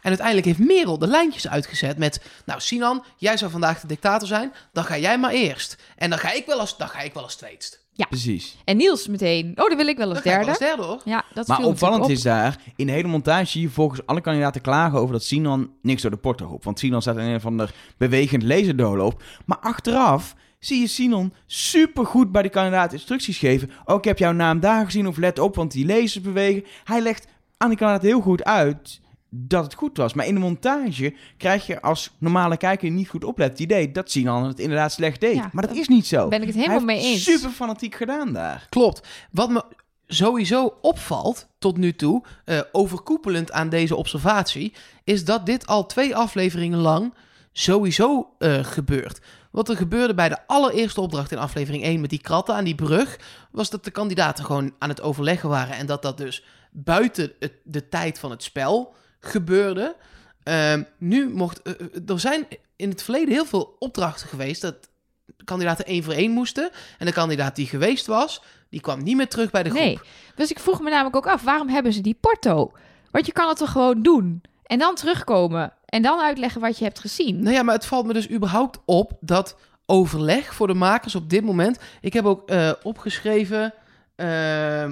En uiteindelijk heeft Merel de lijntjes uitgezet met... Nou, Sinan, jij zou vandaag de dictator zijn. Dan ga jij maar eerst. En dan ga ik wel als, dan ga ik wel als tweetst. Precies. En Niels meteen, oh, dan wil ik wel als derde. als derde, hoor. Ja, dat Maar opvallend is daar, in de hele montage zie je volgens alle kandidaten klagen over dat Sinan niks door de porto roept. Want Sinan staat in een of ander bewegend laserdoolhoop. Maar achteraf zie je Sinon supergoed bij de kandidaat instructies geven. Oh, ik heb jouw naam daar gezien of let op, want die lezers bewegen. Hij legt aan de kandidaat heel goed uit dat het goed was. Maar in de montage krijg je als normale kijker die niet goed oplet het idee dat Sinan het inderdaad slecht deed. Ja, maar dat is niet zo. Ben ik het Hij helemaal heeft mee eens. super fanatiek gedaan daar. Klopt. Wat me sowieso opvalt tot nu toe, eh, overkoepelend aan deze observatie, is dat dit al twee afleveringen lang sowieso eh, gebeurt. Wat er gebeurde bij de allereerste opdracht in aflevering 1 met die kratten aan die brug, was dat de kandidaten gewoon aan het overleggen waren en dat dat dus buiten het, de tijd van het spel gebeurde. Ehm, nu mocht. eh, eh, er zijn in het verleden heel veel opdrachten geweest dat kandidaten één voor één moesten. En de kandidaat die geweest was, die kwam niet meer terug bij de groep. Nee. Dus ik vroeg me namelijk ook af, waarom hebben ze die porto? Want je kan het toch gewoon doen en dan terugkomen en dan uitleggen wat je hebt gezien. Nou ja, maar het valt me dus überhaupt op dat overleg voor de makers op dit moment. Ik heb ook eh, opgeschreven eh,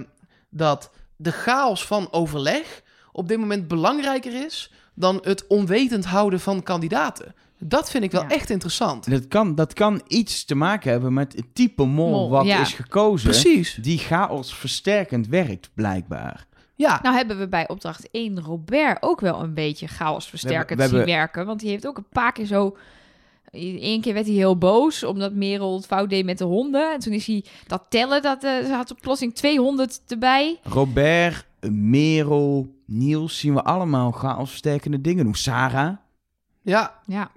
dat de chaos van overleg op dit moment belangrijker is dan het onwetend houden van kandidaten. Dat vind ik wel Ja. echt interessant. Dat kan, dat kan iets te maken hebben met het type mol, Mol, wat ja. is gekozen. Precies. Die chaos versterkend werkt, blijkbaar. Ja, Nou hebben we bij opdracht 1 Robert ook wel een beetje chaos versterkend We hebben- we zien werken. Want die heeft ook een paar keer zo... Eén keer werd hij heel boos omdat Merel het fout deed met de honden. En toen is hij dat tellen, dat, eh, ze had op plotseling 200 erbij. Robert, Merel, Niels zien we allemaal chaos versterkende dingen doen. Sarah, ja, Ja,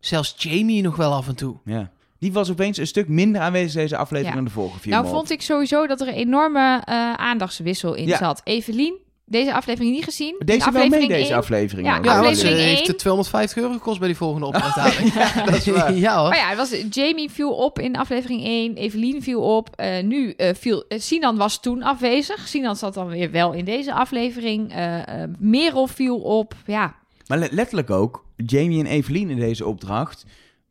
zelfs Jamie nog wel af en toe. ja. Die was opeens een stuk minder aanwezig deze aflevering Ja. dan de vorige vier nou vond ik sowieso dat er een enorme eh, aandachtswissel in Ja. zat. Evelien, deze aflevering niet gezien. Deze wel mee, aflevering deze aflevering. Ja. Ja, want ze aflevering heeft één. het 250 euro gekost bij die volgende opdracht. eigenlijk. dat is waar. ja hoor. Oh ja, het was, Jamie viel op in aflevering 1. Evelien viel op. Eh, nu eh, viel... eh, Sinan was toen afwezig. Sinan zat dan weer wel in deze aflevering. Eh, eh, Merel viel op. Ja, Maar le- letterlijk ook, Jamie en Evelien in deze opdracht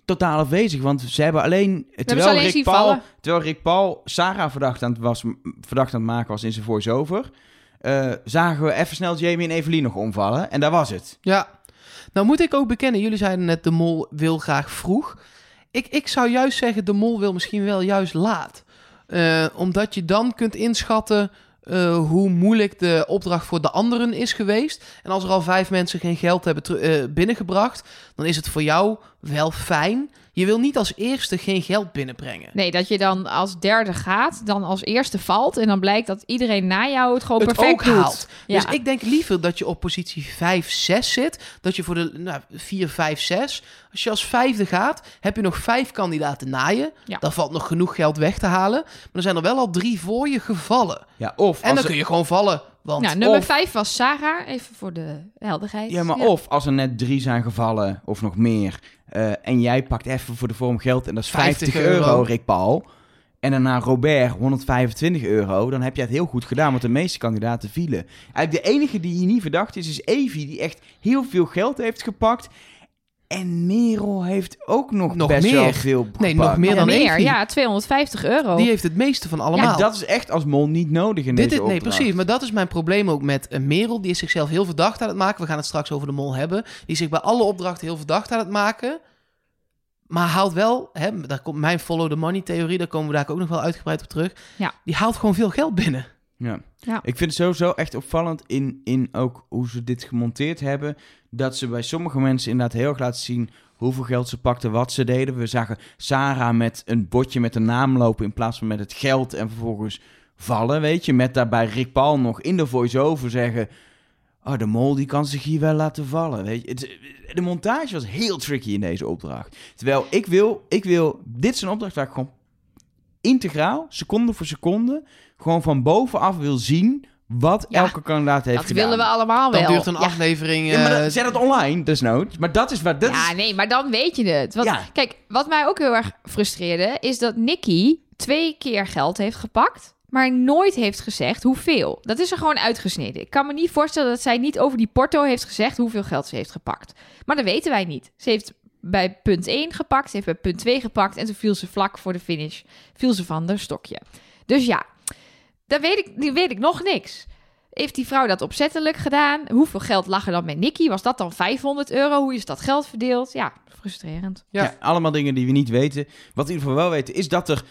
totaal afwezig. Want ze hebben alleen, terwijl, ze alleen Rick Paul, terwijl Rick Paul Sarah verdacht aan het, was, verdacht aan het maken was in zijn voice-over... eh, zagen we even snel Jamie en Evelien nog omvallen. En daar was het. Ja. Nou moet ik ook bekennen, jullie zeiden net de mol wil graag vroeg. Ik, ik zou juist zeggen, de mol wil misschien wel juist laat. Eh, omdat je dan kunt inschatten eh, hoe moeilijk de opdracht voor de anderen is geweest. En als er al vijf mensen geen geld hebben binnengebracht, dan is het voor jou wel fijn. Je wil niet als eerste geen geld binnenbrengen. nee, dat je dan als derde gaat, dan als eerste valt. En dan blijkt dat iedereen na jou het gewoon het perfect ook doet. haalt. Ja. Dus ik denk liever dat je op positie 5, 6 zit. Dat je voor de nou, 4, 5, 6. Als je als vijfde gaat, heb je nog vijf kandidaten na je. Ja. Dan valt nog genoeg geld weg te halen. Maar er zijn er wel al drie voor je gevallen. Ja, of En als dan er- kun je gewoon vallen. Want Nou, nummer Of- 5 was Sarah. Even voor de helderheid. Ja, maar of als er net drie zijn gevallen, of nog meer, eh, en jij pakt even voor de vorm geld, en dat is 50, 50 euro, euro, Rick Paul, en daarna Robert 125 euro, dan heb je het heel goed gedaan, want de meeste kandidaten vielen. Eigenlijk de enige die hier niet verdacht is, is Evie, die echt heel veel geld heeft gepakt. En Merel heeft ook nog, Nog best wel meer. veel Nee, nog meer dan meer. Evie. Ja, 250 euro. Die heeft het meeste van allemaal. En dat is echt als mol niet nodig in Dit deze is, nee, precies. Maar dat is mijn probleem ook met eh, Merel. Die is zichzelf heel verdacht aan het maken. We gaan het straks over de mol hebben. Die is zich bij alle opdrachten heel verdacht aan het maken. Maar haalt wel, hè, daar komt mijn follow the money theorie, daar komen we daar ook nog wel uitgebreid op terug. Ja. Die haalt gewoon veel geld binnen. Ja. Ja. Ik vind het sowieso echt opvallend in, in ook hoe ze dit gemonteerd hebben. Dat ze bij sommige mensen inderdaad heel erg laten zien hoeveel geld ze pakten, wat ze deden. We zagen Sarah met een bordje met een naam lopen in plaats van met het geld en vervolgens vallen, weet je. Met daarbij Rick Paul nog in de voice-over zeggen... Oh, de mol die kan zich hier wel laten vallen, weet je. Het, de montage was heel tricky in deze opdracht. Terwijl ik wil, ik wil... Dit is een opdracht waar ik gewoon integraal, seconde voor seconde... gewoon van bovenaf wil zien wat Ja, elke kandidaat heeft dat gedaan. willen we allemaal Dan wel. duurt een ja. aflevering... Ja, maar eh, dat, zet het online, desnoods. Maar dat is wat... Dat ja, is, nee, maar dan weet je het. Want, Ja. Kijk, wat mij ook heel erg frustreerde, is dat Nicky twee keer geld heeft gepakt, maar nooit heeft gezegd hoeveel. Dat is er gewoon uitgesneden. Ik kan me niet voorstellen dat zij niet over die porto heeft gezegd hoeveel geld ze heeft gepakt. Maar dat weten wij niet. Ze heeft bij punt 1 gepakt, ze heeft bij punt 2 gepakt en toen viel ze vlak voor de finish, viel ze van haar stokje. Dus ja, daar weet ik, die weet ik nog niks. Heeft die vrouw dat opzettelijk gedaan? Hoeveel geld lag er dan bij Nicky? Was dat dan 500 euro? Hoe is dat geld verdeeld? Ja, frustrerend. Ja. Allemaal dingen die we niet weten. Wat in ieder geval wel weten, is dat er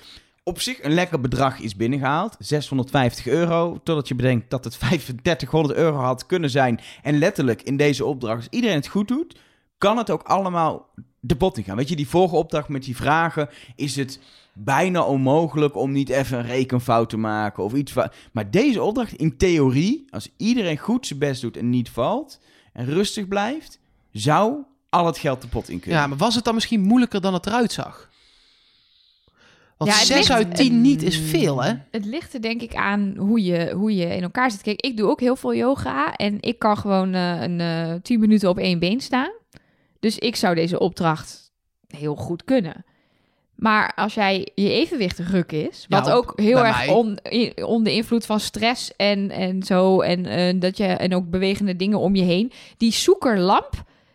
op zich een lekker bedrag is binnengehaald. 650 euro. Totdat je bedenkt dat het 3500 euro had kunnen zijn. En letterlijk in deze opdracht, als iedereen het goed doet, kan het ook allemaal de pot in gaan. Weet je, die vorige opdracht met die vragen, is het bijna onmogelijk om niet even een rekenfout te maken of iets. Maar deze opdracht, in theorie, als iedereen goed zijn best doet en niet valt en rustig blijft, zou al het geld de pot in kunnen. Ja, maar was het dan misschien moeilijker dan het eruit zag? Want Ja, het 6 ligt- uit 10 niet is veel, hè? Het ligt er denk ik aan hoe je, hoe je in elkaar zit. Kijk, ik doe ook heel veel yoga en ik kan gewoon eh, een eh 10 minuten op één been staan. Dus ik zou deze opdracht heel goed kunnen. Maar als jij je evenwicht ruk is, Ja, wat ook heel erg on, onder invloed van stress en, en zo, en, eh, dat je, en ook bewegende dingen om je heen, die zoekerlamp,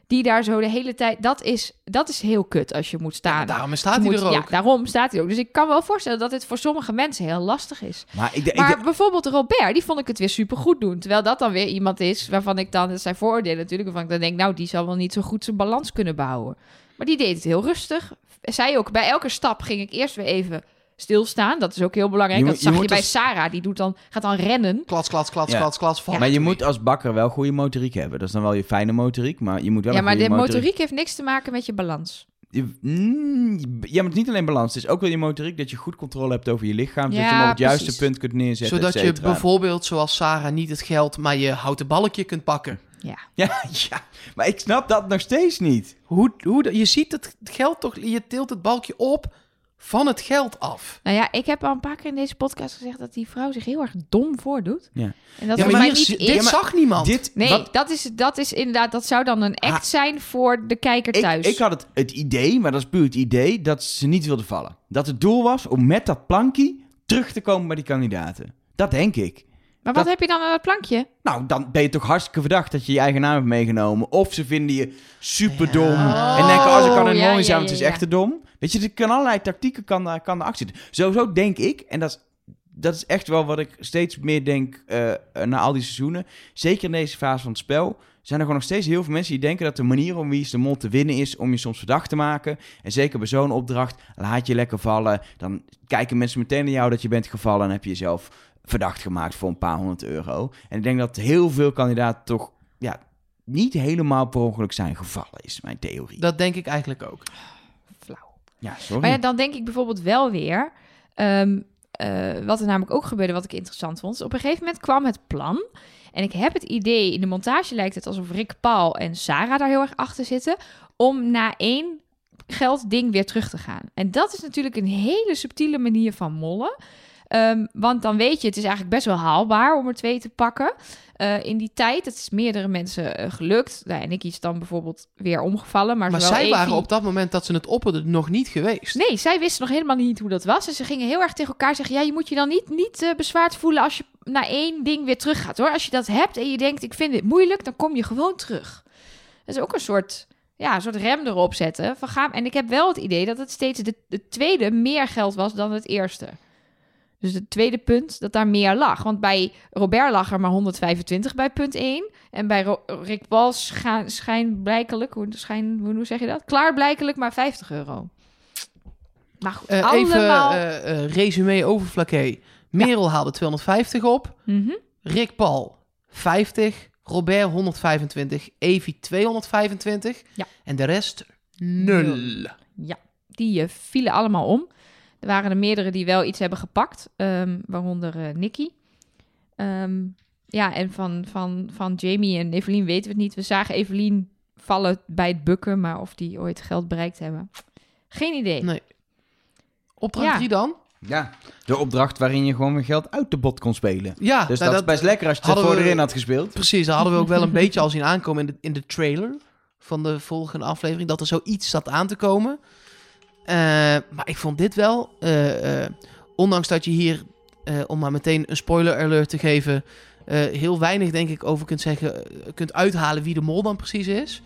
die daar zo de hele tijd, dat is, dat is heel kut als je moet staan. Daarom staat hij moet- er ook. Ja, daarom staat hij ook. Dus ik kan wel voorstellen dat het voor sommige mensen heel lastig is. Maar ik, Maar bijvoorbeeld Robert, die vond ik het weer super goed doen. Terwijl dat dan weer iemand is waarvan ik dan, dat zijn vooroordelen natuurlijk, waarvan ik dan denk, nou, die zal wel niet zo goed zijn balans kunnen behouden. Maar die deed het heel rustig. Zij ook, bij elke stap ging ik eerst weer even stilstaan. Dat is ook heel belangrijk. Je dat moet- je zag je, moet bij als- Sarah, die doet dan, gaat dan rennen. Klats, klats, klats, Ja. klats, klats. Maar je moet als bakker wel goede motoriek hebben. Dat is dan wel je fijne motoriek, maar je moet wel Ja, maar de motoriek heeft niks te maken met je balans. Je- mm, ja, maar het is niet alleen balans. Het is ook wel je motoriek dat je goed controle hebt over je lichaam. Ja, dat je hem op het juiste punt kunt neerzetten. Zodat je bijvoorbeeld, zoals Sarah, niet het geld, maar je houten balkje kunt pakken. Ja. Ja, ja, maar ik snap dat nog steeds niet. Hoe, hoe, je ziet het geld toch, je tilt het balkje op van het geld af. Nou ja, ik heb al een paar keer in deze podcast gezegd dat die vrouw zich heel erg dom voordoet. Ja. En dat Ja, maar mij niet is. dit zag niemand. Dit, Nee, wat- dat, is, dat is inderdaad, dat zou dan een act Ah. zijn voor de kijker ik, thuis. ik had het, het idee, maar dat is puur het idee, dat ze niet wilde vallen. Dat het doel was om met dat plankje terug te komen bij die kandidaten. Dat denk ik. Maar wat dat- heb je dan aan het plankje? Nou, dan ben je toch hartstikke verdacht dat je je eigen naam hebt meegenomen. Of ze vinden je super dom. Ja. En denken, als ik kan het Oh, ja, mooi zijn, want het is ja, echt te dom. Weet je, er kan allerlei tactieken kan, kan de actie zitten. Sowieso denk ik, en dat is, dat is echt wel wat ik steeds meer denk eh, eh, na al die seizoenen. Zeker in deze fase van het spel. Zijn er gewoon nog steeds heel veel mensen die denken dat de manier om wie is de mol te winnen is om je soms verdacht te maken. En zeker bij zo'n opdracht, laat je lekker vallen. Dan kijken mensen meteen naar jou dat je bent gevallen en heb je jezelf verdacht gemaakt voor een paar honderd euro. En ik denk dat heel veel kandidaten toch ja, niet helemaal per ongeluk zijn gevallen, is mijn theorie. Dat denk ik eigenlijk ook. Flauw. Ja, sorry. Maar ja, dan denk ik bijvoorbeeld wel weer... ehm, eh, wat er namelijk ook gebeurde, wat ik interessant vond... is op een gegeven moment kwam het plan... en ik heb het idee, in de montage lijkt het alsof Rick Paul en Sarah daar heel erg achter zitten... om na één geldding weer terug te gaan. En dat is natuurlijk een hele subtiele manier van mollen... Ehm, want dan weet je, het is eigenlijk best wel haalbaar om er twee te pakken. Eh, in die tijd, het is meerdere mensen eh, gelukt. Nou, en ik is dan bijvoorbeeld weer omgevallen. Maar, Maar zij waren op dat moment dat ze het opperden nog niet geweest. Nee, zij wisten nog helemaal niet hoe dat was. En ze gingen heel erg tegen elkaar zeggen... ja, je moet je dan niet, niet eh, bezwaard voelen als je naar één ding weer terug gaat, hoor. Als je dat hebt en je denkt, ik vind dit moeilijk... dan kom je gewoon terug. Dat is ook een soort, ja, een soort rem erop zetten. Van en ik heb wel het idee dat het steeds de, de tweede meer geld was dan het eerste. Dus het tweede punt, dat daar meer lag. Want bij Robert lag er maar 125 bij punt 1. En bij Ro- Rick Paul scha- schijnblijkelijk, hoe, schijn, hoe zeg je dat? Klaarblijkelijk maar 50 euro. Maar goed, Eh, allemaal... Even eh, resume overflaké. Merel haalde 250 op. Mhm. Rick Paul 50. Robert 125. Evie 225. Ja. En de rest nul. Ja, die vielen allemaal om. Er waren er meerdere die wel iets hebben gepakt, ehm, waaronder eh Nicky. Ehm, ja, en van, van, van Jamie en Evelien weten we het niet. We zagen Evelien vallen bij het bukken, maar of die ooit geld bereikt hebben. Geen idee. Nee. Opdracht Ja. 3 dan? Ja, de opdracht waarin je gewoon weer geld uit de bot kon spelen. Ja, Dus nou, dat, is best lekker als je het voor erin had gespeeld. Precies, dat hadden we ook wel een beetje al zien aankomen in de, in de trailer van de volgende aflevering. Dat er zoiets zat aan te komen. Eh, maar ik vond dit wel, eh, eh, ondanks dat je hier, om maar meteen een spoiler alert te geven, heel weinig denk ik over kunt zeggen, kunt uithalen wie de mol dan precies is.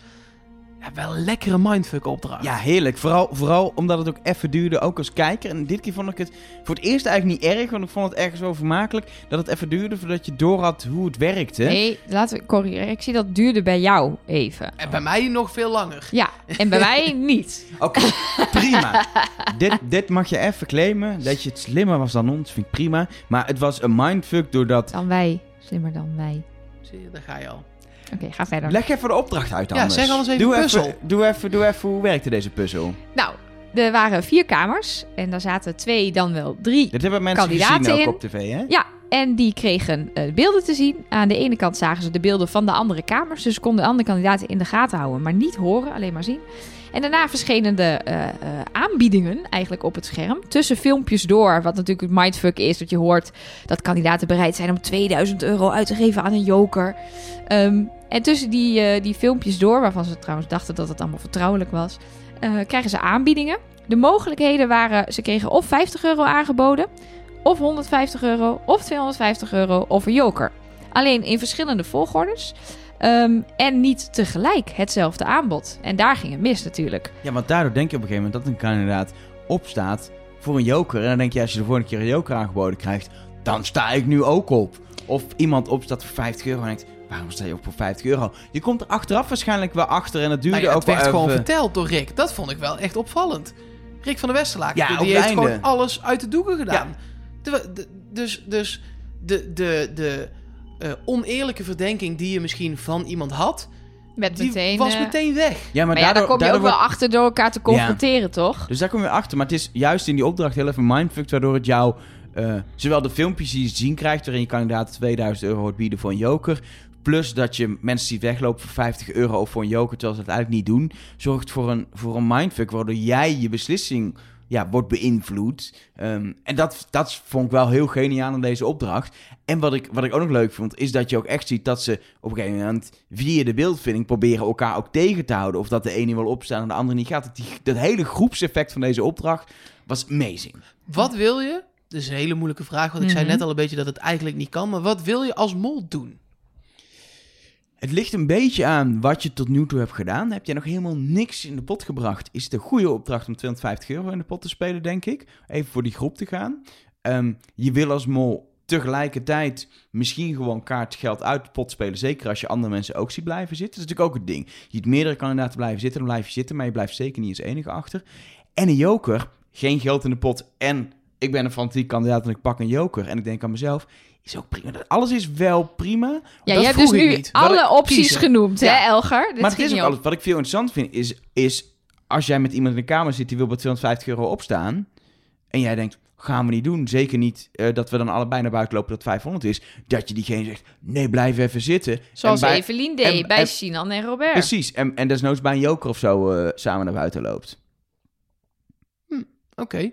Ja, wel een lekkere mindfuck opdracht. Ja, heerlijk. Vooral, vooral omdat het ook even duurde, ook als kijker. En dit keer vond ik het voor het eerst eigenlijk niet erg, want ik vond het ergens wel vermakelijk dat het even duurde voordat je door had hoe het werkte. Nee, laten we corrigeren. Ik zie dat duurde bij jou even. En bij mij nog veel langer. Ja, en bij mij niet. Oké, prima. dit, dit mag je even claimen, dat je het slimmer was dan ons, vind ik prima. Maar het was een mindfuck doordat... Dan wij. Slimmer dan wij. Zie je, daar ga je al. Oké, ga verder. Leg even de opdracht uit Ja, anders. zeg anders even doe puzzel. Even, doe, even, doe even, hoe werkte deze puzzel? Nou, er waren vier kamers. En daar zaten twee, dan wel drie. Dit hebben mensen Kandidaten gezien ook in. op tv, hè? Ja, en die kregen eh, beelden te zien. Aan de ene kant zagen ze de beelden van de andere kamers. Dus ze konden de andere kandidaten in de gaten houden. Maar niet horen, alleen maar zien. En daarna verschenen de eh, eh, aanbiedingen eigenlijk op het scherm. Tussen filmpjes door, wat natuurlijk het mindfuck is. Dat je hoort dat kandidaten bereid zijn om 2000 euro uit te geven aan een joker. Ehm, en tussen die, eh, die filmpjes door, waarvan ze trouwens dachten dat het allemaal vertrouwelijk was, eh, krijgen ze aanbiedingen. De mogelijkheden waren, ze kregen of 50 euro aangeboden, of 150 euro, of 250 euro, of een joker. Alleen in verschillende volgordes. ehm, en niet tegelijk hetzelfde aanbod. En daar ging het mis natuurlijk. Ja, want daardoor denk je op een gegeven moment dat een kandidaat opstaat voor een joker. En dan denk je, als je de volgende keer een joker aangeboden krijgt, dan sta ik nu ook op. Of iemand opstaat voor 50 euro en denkt, waarom sta je op voor 50 euro? Je komt er achteraf waarschijnlijk wel achter en het duurde Nou ja, ook het werd wel gewoon even. verteld door Rick. Dat vond ik wel echt opvallend. Rick van der Westerlaak. Ja, die heeft einde. gewoon alles uit de doeken gedaan. De- de- dus dus de, de, de eh, oneerlijke verdenking die je misschien van iemand had, Met die meteen. was eh, meteen weg. Ja, maar, maar ja, daar kom je daardoor ook wel wordt- achter door elkaar te confronteren, toch? Dus daar kom je achter. Maar het is juist in die opdracht heel even mindfucked, waardoor het jou... eh, zowel de filmpjes die je zien krijgt, waarin je kandidaat 2000 euro hoort bieden voor een joker... Plus dat je mensen ziet weglopen voor 50 euro of voor een joker, terwijl ze het eigenlijk niet doen... zorgt voor een, voor een mindfuck, waardoor jij je beslissing ja, wordt beïnvloed. Ehm, en dat, dat vond ik wel heel geniaal aan deze opdracht. En wat ik, wat ik ook nog leuk vond, is dat je ook echt ziet dat ze op een gegeven moment via de beeldvinding proberen elkaar ook tegen te houden. Of dat de ene wil opstaan en de andere niet gaat. Dat, die, dat hele groepseffect van deze opdracht was amazing. Wat wil je? Dat is een hele moeilijke vraag, want ik zei Mhm. net al een beetje dat het eigenlijk niet kan. Maar wat wil je als mol doen? Het ligt een beetje aan wat je tot nu toe hebt gedaan. Heb jij nog helemaal niks in de pot gebracht? Is het een goede opdracht om 250 euro in de pot te spelen, denk ik. Even voor die groep te gaan. Ehm, je wil als mol tegelijkertijd misschien gewoon kaartgeld uit de pot spelen. Zeker als je andere mensen ook ziet blijven zitten. Dat is natuurlijk ook het ding. Je ziet meerdere kandidaten blijven zitten, dan blijf je zitten. Maar je blijft zeker niet als enige achter. En een joker, geen geld in de pot. En ik ben een fanatiek kandidaat en ik pak een joker. En ik denk aan mezelf, is ook prima. Alles is wel prima. Ja, Dat je hebt dus nu niet. Alle opties kiezen. genoemd, Ja. hè, Elger? Dit maar het is ook alles. Wat ik veel interessant vind, is, is als jij met iemand in de kamer zit die wil bij 250 euro opstaan. En jij denkt, gaan we niet doen. Zeker niet eh, dat we dan allebei naar buiten lopen dat het 500 is. Dat je diegene zegt, nee, blijf even zitten. Zoals en bij, Evelien deed en- bij en- Sinan en Robert. Precies. En, en desnoods bij een joker of zo eh, samen naar buiten loopt. Oké.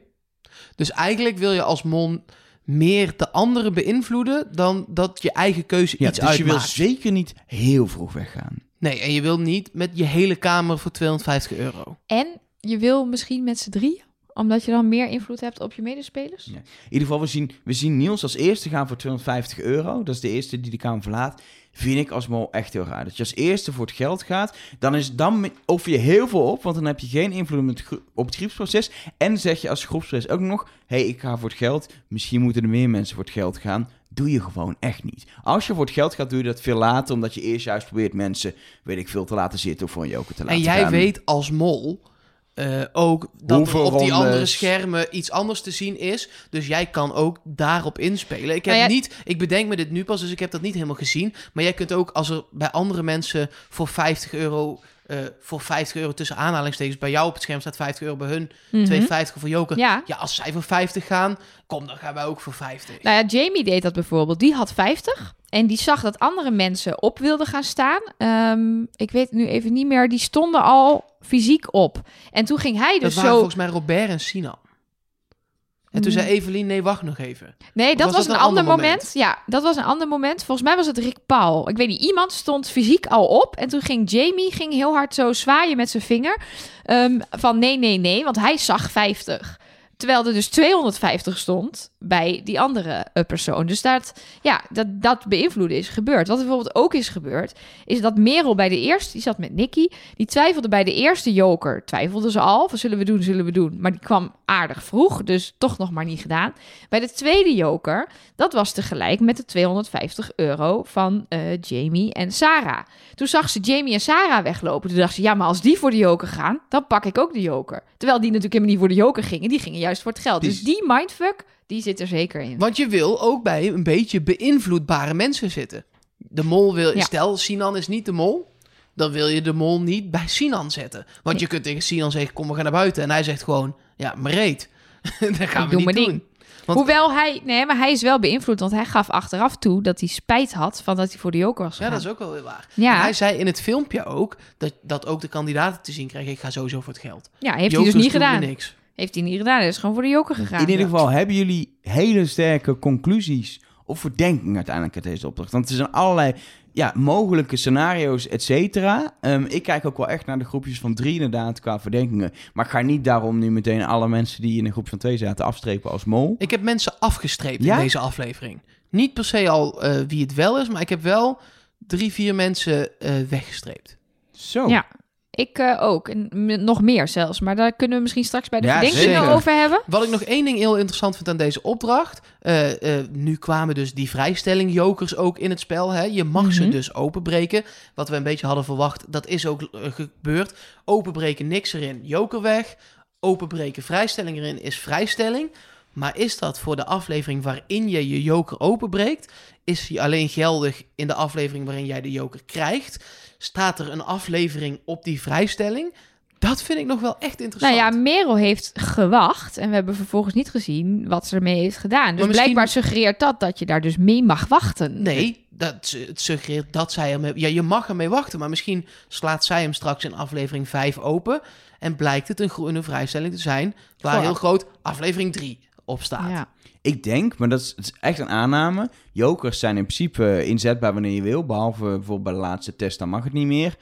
Dus eigenlijk wil je als mol meer de anderen beïnvloeden dan dat je eigen keuze Ja, iets dus je wil zeker niet heel vroeg weggaan. Nee, en je wil niet met je hele kamer voor 250 euro. En je wil misschien met z'n drieën, omdat je dan meer invloed hebt op je medespelers. Ja. In ieder geval, we zien, we zien Niels als eerste gaan voor 250 euro. Dat is de eerste die de kamer verlaat. Vind ik als mol echt heel raar. Dat je als eerste voor het geld gaat. Dan, is, dan offer je heel veel op. Want dan heb je geen invloed op het, gro- op het groepsproces. En zeg je als groepsproces ook nog... Hé, hey, ik ga voor het geld. Misschien moeten er meer mensen voor het geld gaan. Doe je gewoon echt niet. Als je voor het geld gaat, doe je dat veel later. Omdat je eerst juist probeert mensen, weet ik veel, te laten zitten. Of voor een joker te laten En jij gaan. weet als mol eh, ook dat Hoeveel er op die andere schermen iets anders te zien is. Dus jij kan ook daarop inspelen. Ik heb Nou niet, ik bedenk me dit nu pas, dus ik heb dat niet helemaal gezien. Maar jij kunt ook als er bij andere mensen voor 50 euro, eh, voor 50 euro tussen aanhalingstekens, bij jou op het scherm staat 50 euro, bij hun Mhm. 250 voor Joker. Ja. Ja, als zij voor 50 gaan, kom, dan gaan wij ook voor 50. Nou ja, Jamie deed dat bijvoorbeeld. Die had 50. En die zag dat andere mensen op wilden gaan staan. Ehm, ik weet nu even niet meer. Die stonden al fysiek op. En toen ging hij dat dus waren zo... volgens mij Robert en Sinan. En toen Mm. zei Evelien, nee, wacht nog even. Nee, dat was was, dat een ander moment? Ja, dat was een ander moment. Volgens mij was het Rick Paul. Ik weet niet, iemand stond fysiek al op. En toen ging Jamie ging heel hard zo zwaaien met zijn vinger. ehm, van nee, nee, nee, want hij zag 50. Terwijl er dus 250 stond bij die andere eh, persoon. Dus dat, ja, dat, dat beïnvloeden is gebeurd. Wat bijvoorbeeld ook is gebeurd, is dat Merel bij de eerste, die zat met Nicky, die twijfelde bij de eerste joker. Twijfelde ze al, van zullen we doen, zullen we doen. Maar die kwam aardig vroeg, dus toch nog maar niet gedaan. Bij de tweede joker, dat was tegelijk met de 250 euro van eh, Jamie en Sarah. Toen zag ze Jamie en Sarah weglopen. Toen dacht ze, ja, maar als die voor de joker gaan, dan pak ik ook de joker. Terwijl die natuurlijk helemaal niet voor de joker gingen. Die gingen juist voor het geld. Die Dus die mindfuck, die zit er zeker in. Want je wil ook bij een beetje beïnvloedbare mensen zitten. De mol wil... Ja. Stel, Sinan is niet de mol. Dan wil je de mol niet bij Sinan zetten. Want je kunt tegen Sinan zeggen, kom, we gaan naar buiten. En hij zegt gewoon, ja, maar reet. dat gaan we doe niet mijn doen. ding. Want- Hoewel hij, nee, maar hij is wel beïnvloed, want hij gaf achteraf toe dat hij spijt had van dat hij voor de joker was Ja, gegaan. dat is ook wel weer waar. Ja. Hij zei in het filmpje ook, dat, dat ook de kandidaten te zien krijgen, ik ga sowieso voor het geld. Ja, heeft hij Jokers dus niet doen gedaan. niks. Heeft hij niet gedaan. Hij is gewoon voor de joker gegaan. In ieder Ja. geval hebben jullie hele sterke conclusies of verdenkingen uiteindelijk uit deze opdracht. Want er zijn allerlei ja, mogelijke scenario's, et cetera. Ehm, ik kijk ook wel echt naar de groepjes van drie inderdaad qua verdenkingen. Maar ik ga niet daarom nu meteen alle mensen die in een groep van twee zaten afstrepen als mol. Ik heb mensen afgestreept Ja? in deze aflevering. Niet per se al eh, wie het wel is, maar ik heb wel drie, vier mensen eh, weggestreept. Zo. Ja. Ik eh, ook. En nog meer zelfs. Maar daar kunnen we misschien straks bij de Ja, verdenkingen zeker. over hebben. Wat ik nog één ding heel interessant vind aan deze opdracht. eh, eh, nu kwamen dus die vrijstelling jokers ook in het spel. Hè? Je mag ze Mhm. dus openbreken. Wat we een beetje hadden verwacht, dat is ook gebeurd. Openbreken niks erin, joker weg. Openbreken vrijstelling erin is vrijstelling. Maar is dat voor de aflevering waarin je je joker openbreekt? Is die alleen geldig in de aflevering waarin jij de joker krijgt? Staat er een aflevering op die vrijstelling? Dat vind ik nog wel echt interessant. Nou ja, Merel heeft gewacht. En we hebben vervolgens niet gezien wat ze ermee heeft gedaan. Dus misschien- blijkbaar suggereert dat dat je daar dus mee mag wachten. Nee, dat, het suggereert dat zij ermee... Ja, je mag ermee wachten, maar misschien slaat zij hem straks in aflevering 5 open... en blijkt het een groene vrijstelling te zijn... waar heel groot aflevering 3 op staat. Ja. Ik denk, maar dat is, echt een aanname. Jokers zijn in principe inzetbaar wanneer je wil. Behalve bijvoorbeeld bij de laatste test, dan mag het niet meer.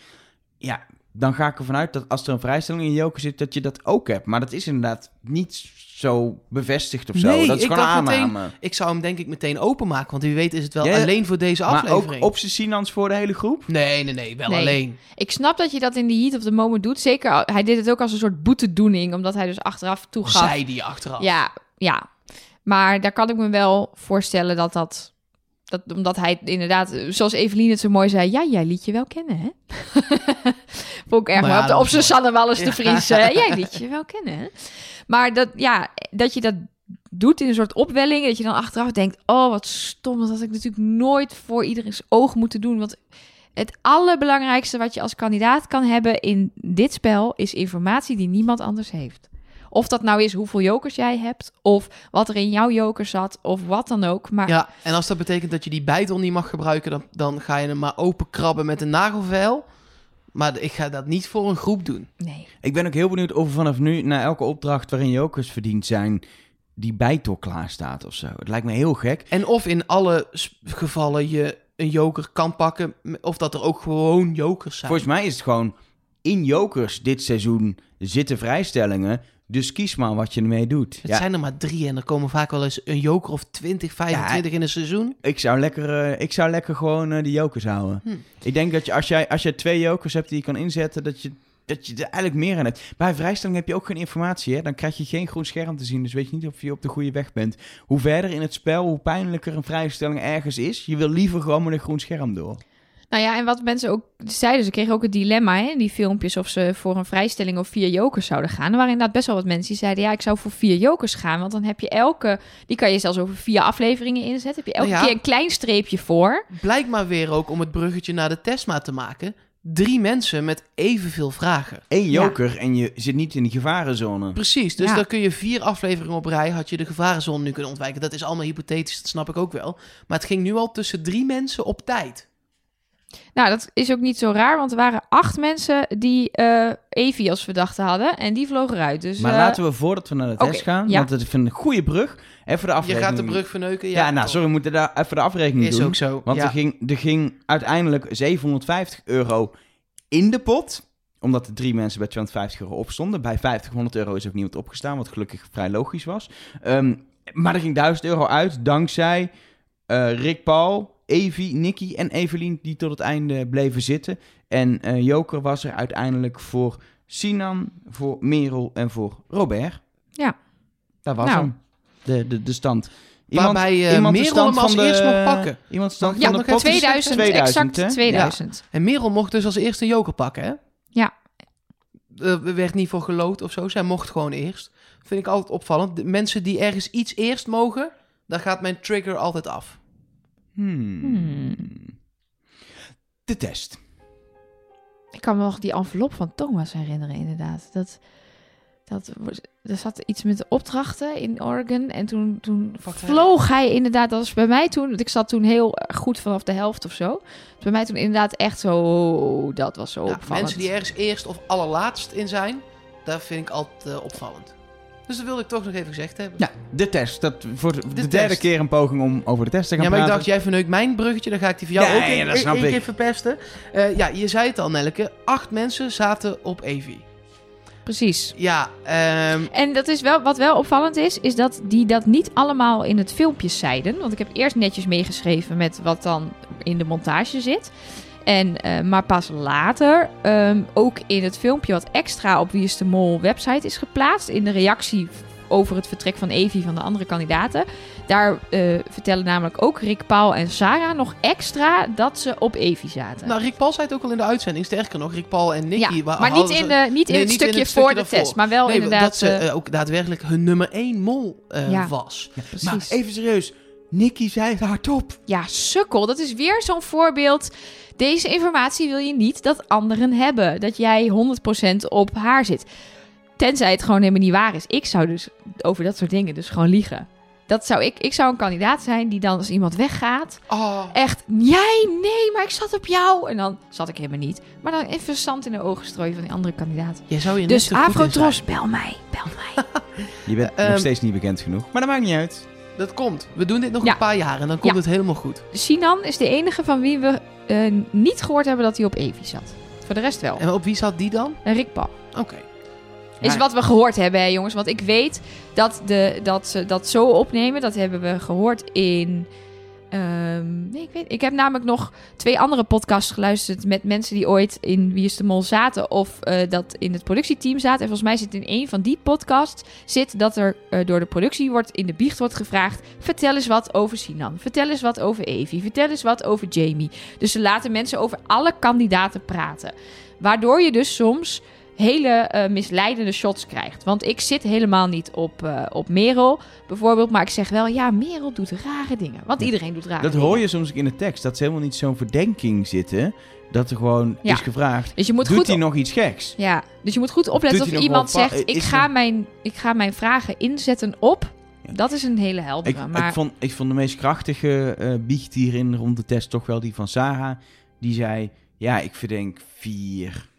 Ja, dan ga ik ervan uit dat als er een vrijstelling in joker zit, dat je dat ook hebt. Maar dat is inderdaad niet zo bevestigd of zo. Nee, dat is ik gewoon een dacht meteen- aanname. Ik zou hem denk ik meteen openmaken... want wie weet is het wel Ja, alleen voor deze Maar aflevering. ook op zijn Sinans voor de hele groep? Nee, nee, nee, wel Nee. alleen. Ik snap dat je dat in de heat of the moment doet. Zeker, hij deed het ook als een soort boetedoening. Omdat hij dus achteraf toegaf. Zij die achteraf. Ja, ja. Maar daar kan ik me wel voorstellen dat dat... dat omdat hij inderdaad, zoals Evelien het zo mooi zei... Ja, jij liet je wel kennen, hè? Vond ik erg Maar mooi. ja, op, de, zijn. Sanne Wallis de Ja. Vries. jij liet je wel kennen, hè? Maar dat, ja, dat je dat doet in een soort opwelling... dat je dan achteraf denkt... oh, wat stom, dat had ik natuurlijk nooit voor iedereen's oog moeten doen. Want het allerbelangrijkste wat je als kandidaat kan hebben in dit spel... is informatie die niemand anders heeft. Of dat nou is hoeveel jokers jij hebt... of wat er in jouw joker zat, of wat dan ook. Maar Ja, en als dat betekent dat je die bijtel niet mag gebruiken... dan, dan ga je hem maar openkrabben met een nagelvel... Maar ik ga dat niet voor een groep doen. nee. Ik ben ook heel benieuwd of er vanaf nu, na elke opdracht waarin jokers verdiend zijn, die bijtol klaar staat of zo. Het lijkt me heel gek. En of in alle gevallen je een joker kan pakken... of dat er ook gewoon jokers zijn. Volgens mij is het gewoon in jokers dit seizoen zitten vrijstellingen. Dus kies maar wat je ermee doet. Het Ja, zijn er maar drie en er komen vaak wel eens een joker of 20, 25 in een seizoen. ik, zou lekker, eh, ik zou lekker gewoon eh, die jokers houden. Hm. Ik denk dat je, als, jij, als je twee jokers hebt die je kan inzetten, dat je, dat je er eigenlijk meer aan hebt. Bij vrijstelling heb je ook geen informatie. Hè? Dan krijg je geen groen scherm te zien. Dus weet je niet of je op de goede weg bent. Hoe verder in het spel, hoe pijnlijker een vrijstelling ergens is. Je wil liever gewoon met een groen scherm door. Nou ja, en wat mensen ook zeiden, ze kregen ook het dilemma hè, in die filmpjes of ze voor een vrijstelling of vier jokers zouden gaan. Er waren inderdaad best wel wat mensen die zeiden, ja, ik zou voor vier jokers gaan, want dan heb je elke, die kan je zelfs over vier afleveringen inzetten, heb je elke Nou ja. keer een klein streepje voor. Blijkt maar weer ook om het bruggetje naar de testma te maken. Drie mensen met evenveel vragen. Eén Ja. joker en je zit niet in de gevarenzone. Precies, dus Ja. dan kun je vier afleveringen op rij, had je de gevarenzone nu kunnen ontwijken. Dat is allemaal hypothetisch, dat snap ik ook wel. Maar het ging nu al tussen drie mensen op tijd. Nou, dat is ook niet zo raar, want er waren acht mensen die eh Evie als verdachte hadden en die vlogen eruit. Dus, maar eh, laten we voordat we naar de test gaan, ja. want het vind ik een goede brug. Even de Je afrekening. gaat de brug verneuken. Ja, nou, toch. sorry, we moeten daar even de afrekening Is doen. ook zo. Want ja. er, ging, er ging uiteindelijk 750 euro in de pot. omdat er drie mensen bij 250 euro opstonden. Bij 50, 100 euro is ook niemand opgestaan, wat gelukkig vrij logisch was. Ehm, maar er ging 1000 euro uit dankzij eh, Rick Paul, Evie, Nicky en Evelien die tot het einde bleven zitten. En eh, Joker was er uiteindelijk voor Sinan, voor Merel en voor Robert. Ja. Dat was Nou. hem. De, de, de stand. Waarbij eh, iemand de Merel stand hem als van de- eerst mocht pakken. Iemand stand Ja, van nog de even pot is 2000, 2000, exact hè? 2000. En Merel mocht dus als eerste een joker pakken, hè? Ja. Er werd niet voor geloot of zo. Zij mocht gewoon eerst. Vind ik altijd opvallend. De mensen die ergens iets eerst mogen, daar gaat mijn trigger altijd af. Hmm. Hmm. De test. Ik kan me nog die envelop van Thomas herinneren, inderdaad. Dat, dat, er zat iets met de opdrachten in Oregon. En toen, toen vloog hij inderdaad. Dat was bij mij toen. Want ik zat toen heel goed vanaf de helft of zo. Dus bij mij toen inderdaad echt zo. Dat was zo Nou, opvallend. mensen die ergens eerst of allerlaatst in zijn, daar vind ik altijd eh, opvallend. Dus dat wilde ik toch nog even gezegd hebben. Ja, de test. Dat voor de, de test. derde keer een poging om over de test te gaan Ja, maar ik praten. dacht, jij verneukt mijn bruggetje, dan ga ik die voor jou Ja, ook ja, één dat snap ik. keer verpesten. Eh, ja, je zei het al, Nelke. Acht mensen zaten op Evi. Precies. Ja, ehm, En dat is wel, wat wel opvallend is, is dat die dat niet allemaal in het filmpje zeiden. Want ik heb eerst netjes meegeschreven met wat dan in de montage zit. En, eh, maar pas later, ehm, ook in het filmpje wat extra op Wie is de Mol website is geplaatst. In de reactie over het vertrek van Evie van de andere kandidaten. Daar eh, vertellen namelijk ook Rick Paul en Sarah nog extra dat ze op Evie zaten. nou, Rick Paul zei het ook al in de uitzending. Sterker nog, Rick Paul en Nicky... ja, maar niet in, de, niet in Nee, het niet in stukje het voor de daarvoor. test, maar wel Nee, inderdaad... dat ze eh, ook daadwerkelijk hun nummer één mol Ja. was. precies. Maar even serieus. Nicky zei het hardop. Ja, sukkel. Dat is weer zo'n voorbeeld. Deze informatie wil je niet dat anderen hebben. Dat jij 100% op haar zit. Tenzij het gewoon helemaal niet waar is. Ik zou dus over dat soort dingen dus gewoon liegen. Dat zou ik, ik zou een kandidaat zijn die dan als iemand weggaat... Oh, Echt, jij, nee, maar ik zat op jou. En dan zat ik helemaal niet. Maar dan even zand in de ogen strooien van die andere kandidaat. jij zou je Dus. Afrotros, bel mij, bel mij. Je bent Ehm, nog steeds niet bekend genoeg. Maar dat maakt niet uit. Dat komt. We doen dit nog Ja. een paar jaar en dan komt Ja. het helemaal goed. Sinan is de enige van wie we eh, niet gehoord hebben dat hij op Evi zat. Voor de rest wel. En op wie zat die dan? En Rick Paul. Oké. Is wat we gehoord hebben, hè, jongens. Want ik weet dat, de, dat ze dat zo opnemen. Dat hebben we gehoord in. Ehm, nee, ik, weet, ik heb namelijk nog twee andere podcasts geluisterd met mensen die ooit in Wie is de Mol zaten. Of eh, dat in het productieteam zaten. En volgens mij zit in een van die podcasts zit dat er eh, door de productie wordt in de biecht wordt gevraagd. Vertel eens wat over Sinan. Vertel eens wat over Evie. Vertel eens wat over Jamie. Dus ze laten mensen over alle kandidaten praten. Waardoor je dus soms hele eh, misleidende shots krijgt. Want ik zit helemaal niet op, eh, op Merel bijvoorbeeld. Maar ik zeg wel, ja, Merel doet rare dingen. Want iedereen doet rare Dat dingen. hoor je soms ook in de tekst. Dat ze helemaal niet zo'n verdenking zitten. Dat er gewoon Ja. is gevraagd. Dus je moet Doet goed hij nog iets geks? Ja, dus je moet goed opletten of iemand zegt: ik ga, mijn, ik ga mijn vragen inzetten op. Ja. Dat is een hele heldere. Ik, maar ik, vond, ik vond de meest krachtige eh biecht hierin rond de test toch wel die van Sarah. Die zei, ja, ik verdenk vier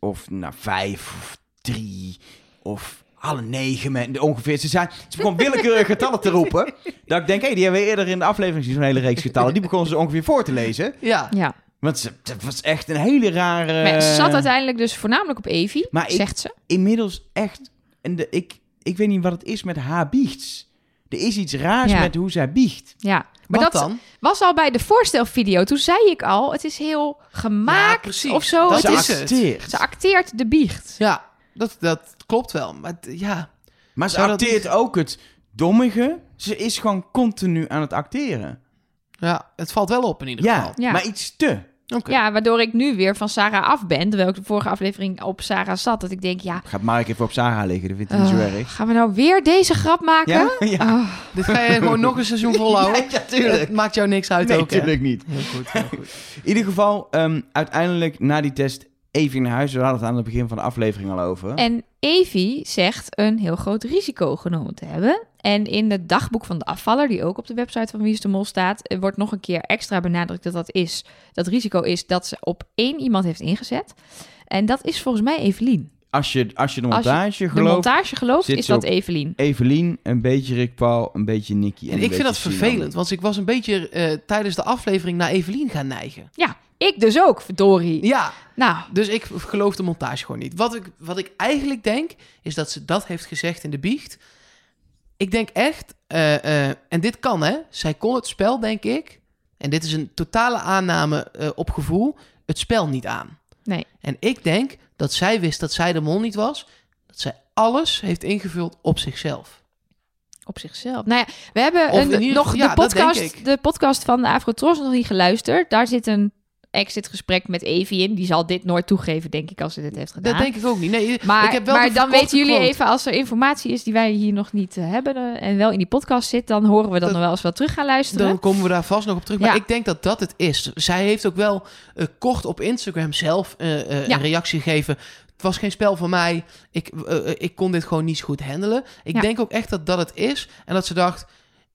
of nou vijf of drie of alle negen ongeveer. Ze, zijn, ze begon willekeurige getallen te roepen. Dat ik denk, hé, die hebben we eerder in de aflevering gezien, zo'n hele reeks getallen. Die begonnen ze ongeveer voor te lezen. Ja. ja. Want ze, het was echt een hele rare... maar ze zat uiteindelijk dus voornamelijk op Evie, Maar ik- zegt ze. Inmiddels echt... En de, ik, ik weet niet wat het is met haar biechts. Er is iets raars Ja. met hoe zij biecht. Ja, maar Wat dat dan? was al bij de voorstelvideo. Toen zei ik al: het is heel gemaakt Ja, precies. of zo. Dat Het ze is het. Ze acteert de biecht. Ja, dat, dat klopt wel. Maar ja, Maar ze Zou acteert ook het dommige. Ze is gewoon continu aan het acteren. ja, het valt wel op in ieder Ja, geval. Ja. maar iets te. Oké. Ja, waardoor ik nu weer van Sarah af ben. Terwijl ik de vorige aflevering op Sarah zat. Dat ik denk: ja, Gaat Mark even op Sarah liggen, dat vindt hij niet zo eh, erg. gaan we nou weer deze grap maken? Ja? Ja, Ah. Dit ga je gewoon nog een seizoen volhouden. ja, tuurlijk. Het maakt jou niks uit Nee, ook, hè? natuurlijk niet. Heel goed, heel goed. In ieder geval, ehm, uiteindelijk na die test even naar huis. We hadden het aan het begin van de aflevering al over. En Evie zegt een heel groot risico genomen te hebben. En in het dagboek van de afvaller, die ook op de website van Wie de Mol staat, eh, wordt nog een keer extra benadrukt dat dat is. Dat risico is dat ze op één iemand heeft ingezet. En dat is volgens mij Evelien. Als je, als je de Als je montage De gelooft, montage gelooft, zit is dat Evelien. Evelien, een beetje Rick Paul, een beetje Nicky. En En een ik vind dat Sinan. vervelend, want ik was een beetje eh, tijdens de aflevering naar Evelien gaan neigen. Ik dus ook, verdorie. Ja, Nou, dus ik geloof de montage gewoon niet. Wat ik, wat ik eigenlijk denk, is dat ze dat heeft gezegd in de biecht. Ik denk echt, eh, eh, en dit kan hè, zij kon het spel, denk ik, en dit is een totale aanname eh, op gevoel, het spel niet aan. Nee. En ik denk dat zij wist dat zij de mol niet was, dat zij alles heeft ingevuld op zichzelf. Op zichzelf. Nou ja, we hebben een, ieder nog de, podcast, de podcast van de Afrotros nog niet geluisterd. Daar zit een exit-gesprek met Evie in. Die zal dit nooit toegeven, denk ik, als ze dit heeft gedaan. Dat denk ik ook niet. Nee, maar ik heb wel maar dan weten jullie quote. even, als er informatie is die wij hier nog niet eh, hebben eh, en wel in die podcast zit, dan horen we dan Dat- nog wel eens wel terug gaan luisteren. Dan komen we daar vast nog op terug. Maar ik denk dat dat het is. Zij heeft ook wel eh, kort op Instagram zelf Ja. een reactie gegeven. Het was geen spel van mij. Ik, ik kon dit gewoon niet goed handelen. Ik Ja. denk ook echt dat dat het is. En dat ze dacht,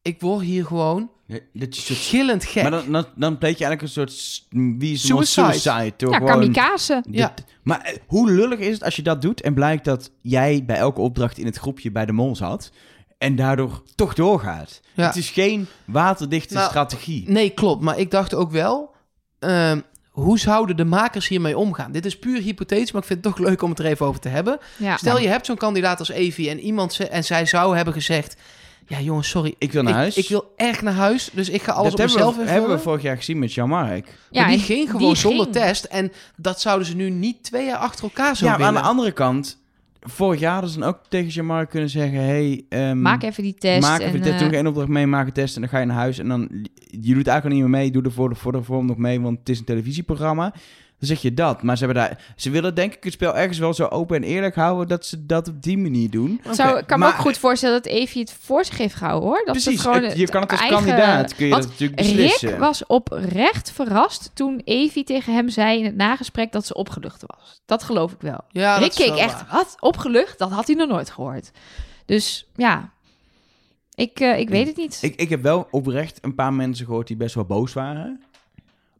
ik word hier gewoon Dat je gillend gek. Maar dan, dan, dan pleeg je eigenlijk een soort wie is mol? Suicide. suicide door ja, gewoon kamikaze. dit- Ja. Maar eh, hoe lullig is het als je dat doet en blijkt dat jij bij elke opdracht in het groepje bij de mol zat en daardoor toch doorgaat? Ja. Het is geen waterdichte Nou, strategie. Nee, klopt. Maar ik dacht ook wel... ehm, hoe zouden de makers hiermee omgaan? Dit is puur hypothetisch, maar ik vind het toch leuk om het er even over te hebben. Ja. Stel, je hebt zo'n kandidaat als Evie en iemand ze- en zij zou hebben gezegd: Ja, jongens, sorry. Ik wil naar ik, huis. Ik wil echt naar huis, dus ik ga alles dat op hebben mezelf we, invullen. hebben we vorig jaar gezien met Jean-Marc. Ja, maar die en ging gewoon die zonder ging. test. En dat zouden ze nu niet twee jaar achter elkaar zo Ja, maar aan de andere kant, vorig jaar hadden ze dan ook tegen Jean-Marc kunnen zeggen... Hey, ehm, Maak even die test. Maak en, even de test, eh, doe één opdracht mee, maak een test en dan ga je naar huis. En dan, je doet eigenlijk niet meer mee, doe er voor de, voor de vorm nog mee, want het is een televisieprogramma. Dan zeg je dat. Maar ze, hebben daar, ze willen denk ik het spel ergens wel zo open en eerlijk houden dat ze dat op die manier doen. Zou, ik kan me maar- ook goed voorstellen dat Evie het voor zich heeft gehouden, hoor. Dat Precies, het gewoon het- je kan het als eigen- kandidaat, kun je dat natuurlijk beslissen. Rick was oprecht verrast toen Evie tegen hem zei in het nagesprek dat ze opgelucht was. Dat geloof ik wel. Ja, dat Rick keek wel echt, waar. wat? Opgelucht? Dat had hij nog nooit gehoord. Dus ja, ik, eh, ik weet het niet. Ik, ik heb wel oprecht een paar mensen gehoord die best wel boos waren.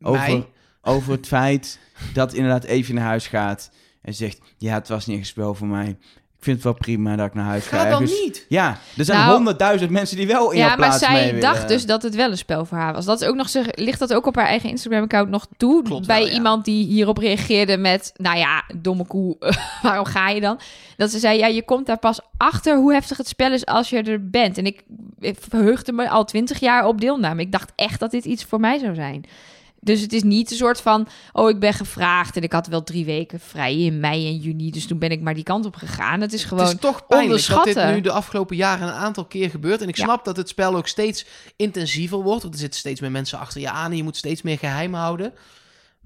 Over, Mij? Over het feit dat inderdaad even naar huis gaat en zegt... Ja, het was niet echt een spel voor mij. Ik vind het wel prima dat ik naar huis ga. Ga dan ergens. niet. Ja, er zijn Nou- honderdduizend mensen die wel in ja, jouw maar plaats mee zij willen. dacht dus dat het wel een spel voor haar was. Dat is ook nog zeg, ligt dat ook op haar eigen Instagram-account nog toe? Klopt bij wel, ja. iemand die hierop reageerde met, nou ja, domme koe, waarom ga je dan? Dat ze zei, ja, je komt daar pas achter hoe heftig het spel is als je er bent. En ik, ik verheugde me al twintig jaar op deelname. Ik dacht echt dat dit iets voor mij zou zijn. Dus het is niet een soort van, oh, ik ben gevraagd en ik had wel drie weken vrij in mei en juni, dus toen ben ik maar die kant op gegaan. Het is gewoon het is toch pijnlijk dat dit onderschatten. nu de afgelopen jaren een aantal keer gebeurt. En ik Ja. snap dat het spel ook steeds intensiever wordt. Want er zitten steeds meer mensen achter je aan en je moet steeds meer geheim houden.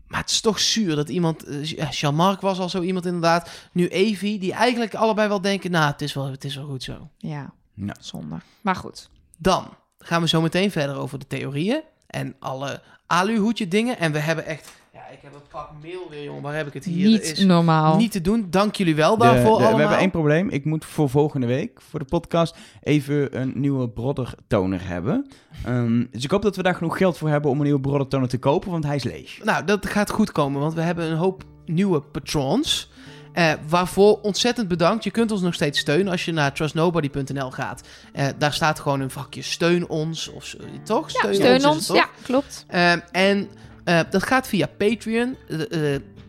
Maar het is toch zuur dat iemand... eh, ja, Jean-Marc was al zo iemand inderdaad. Nu Evie, die eigenlijk allebei wel denken... Nou, het is wel, het is wel goed zo. Ja, Ja. zonde. Maar goed. Dan gaan we zo meteen verder over de theorieën. En alle aluhoedje dingen. En we hebben echt... Ja, ik heb een pak mail weer, jongen. Waar heb ik het hier? niet is normaal. niet te doen. Dank jullie wel De- daarvoor de- allemaal. we hebben één probleem. Ik moet voor volgende week, voor de podcast, even een nieuwe brodder-toner hebben. Ehm, dus ik hoop dat we daar genoeg geld voor hebben om een nieuwe brodder-toner te kopen, want hij is leeg. Nou, dat gaat goed komen, want we hebben een hoop nieuwe patrons. Eh, waarvoor ontzettend bedankt. Je kunt ons nog steeds steunen als je naar trustnobody.nl gaat. Eh, daar staat gewoon een vakje steun ons. Of, zo, toch? Ja, steun is het ons. toch? Ja, klopt. Eh, en eh, dat gaat via Patreon.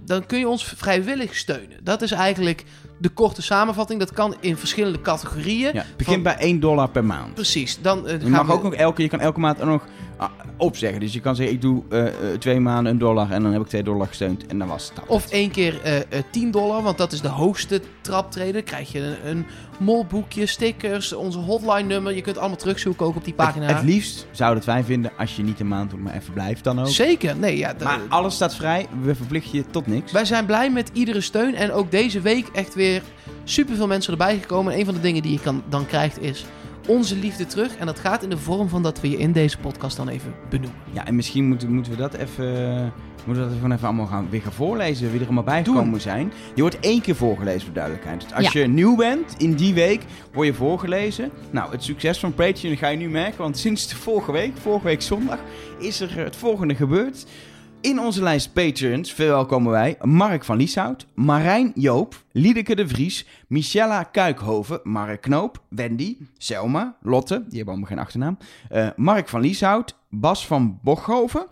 Dan kun je ons vrijwillig steunen. Dat is eigenlijk de korte samenvatting. Dat kan in verschillende categorieën. Ja, begin Van- bij 1 dollar per maand. Precies. Dan Je mag we... ook nog elke, je kan elke maand nog opzeggen. Dus je kan zeggen, ik doe eh, eh, twee maanden een dollar en dan heb ik 2 dollar gesteund en dan was het dat. Of één keer eh, eh, 10 dollar, want dat is de hoogste traptreden. Krijg je een, een molboekje, stickers, onze hotline nummer. Je kunt allemaal terugzoeken ook op die pagina. Het, het liefst zou het fijn vinden als je niet een maand doet, maar even blijft dan ook. Zeker. Nee, ja, Maar alles staat vrij, we verplichten je tot niks. wij zijn blij met iedere steun. En ook deze week echt weer superveel mensen erbij gekomen. En een van de dingen die je kan, dan krijgt is onze liefde terug. En dat gaat in de vorm van dat we je in deze podcast dan even benoemen. Ja, en misschien moeten, moeten we dat even... Moeten we dat gewoon even allemaal gaan, weer gaan voorlezen, wie er allemaal bij Doen. gekomen zijn. Je wordt één keer voorgelezen, voor duidelijkheid. Dus als Ja. je nieuw bent, in die week, word je voorgelezen. Nou, het succes van Patreon ga je nu merken, want sinds de vorige week, vorige week zondag, is er het volgende gebeurd. In onze lijst patrons verwelkomen wij Mark van Lieshout, Marijn Joop, Liedeke de Vries, Michella Kuikhoven, Mark Knoop, Wendy, Selma, Lotte, die hebben allemaal geen achternaam, eh, Mark van Lieshout, Bas van Bochhoven,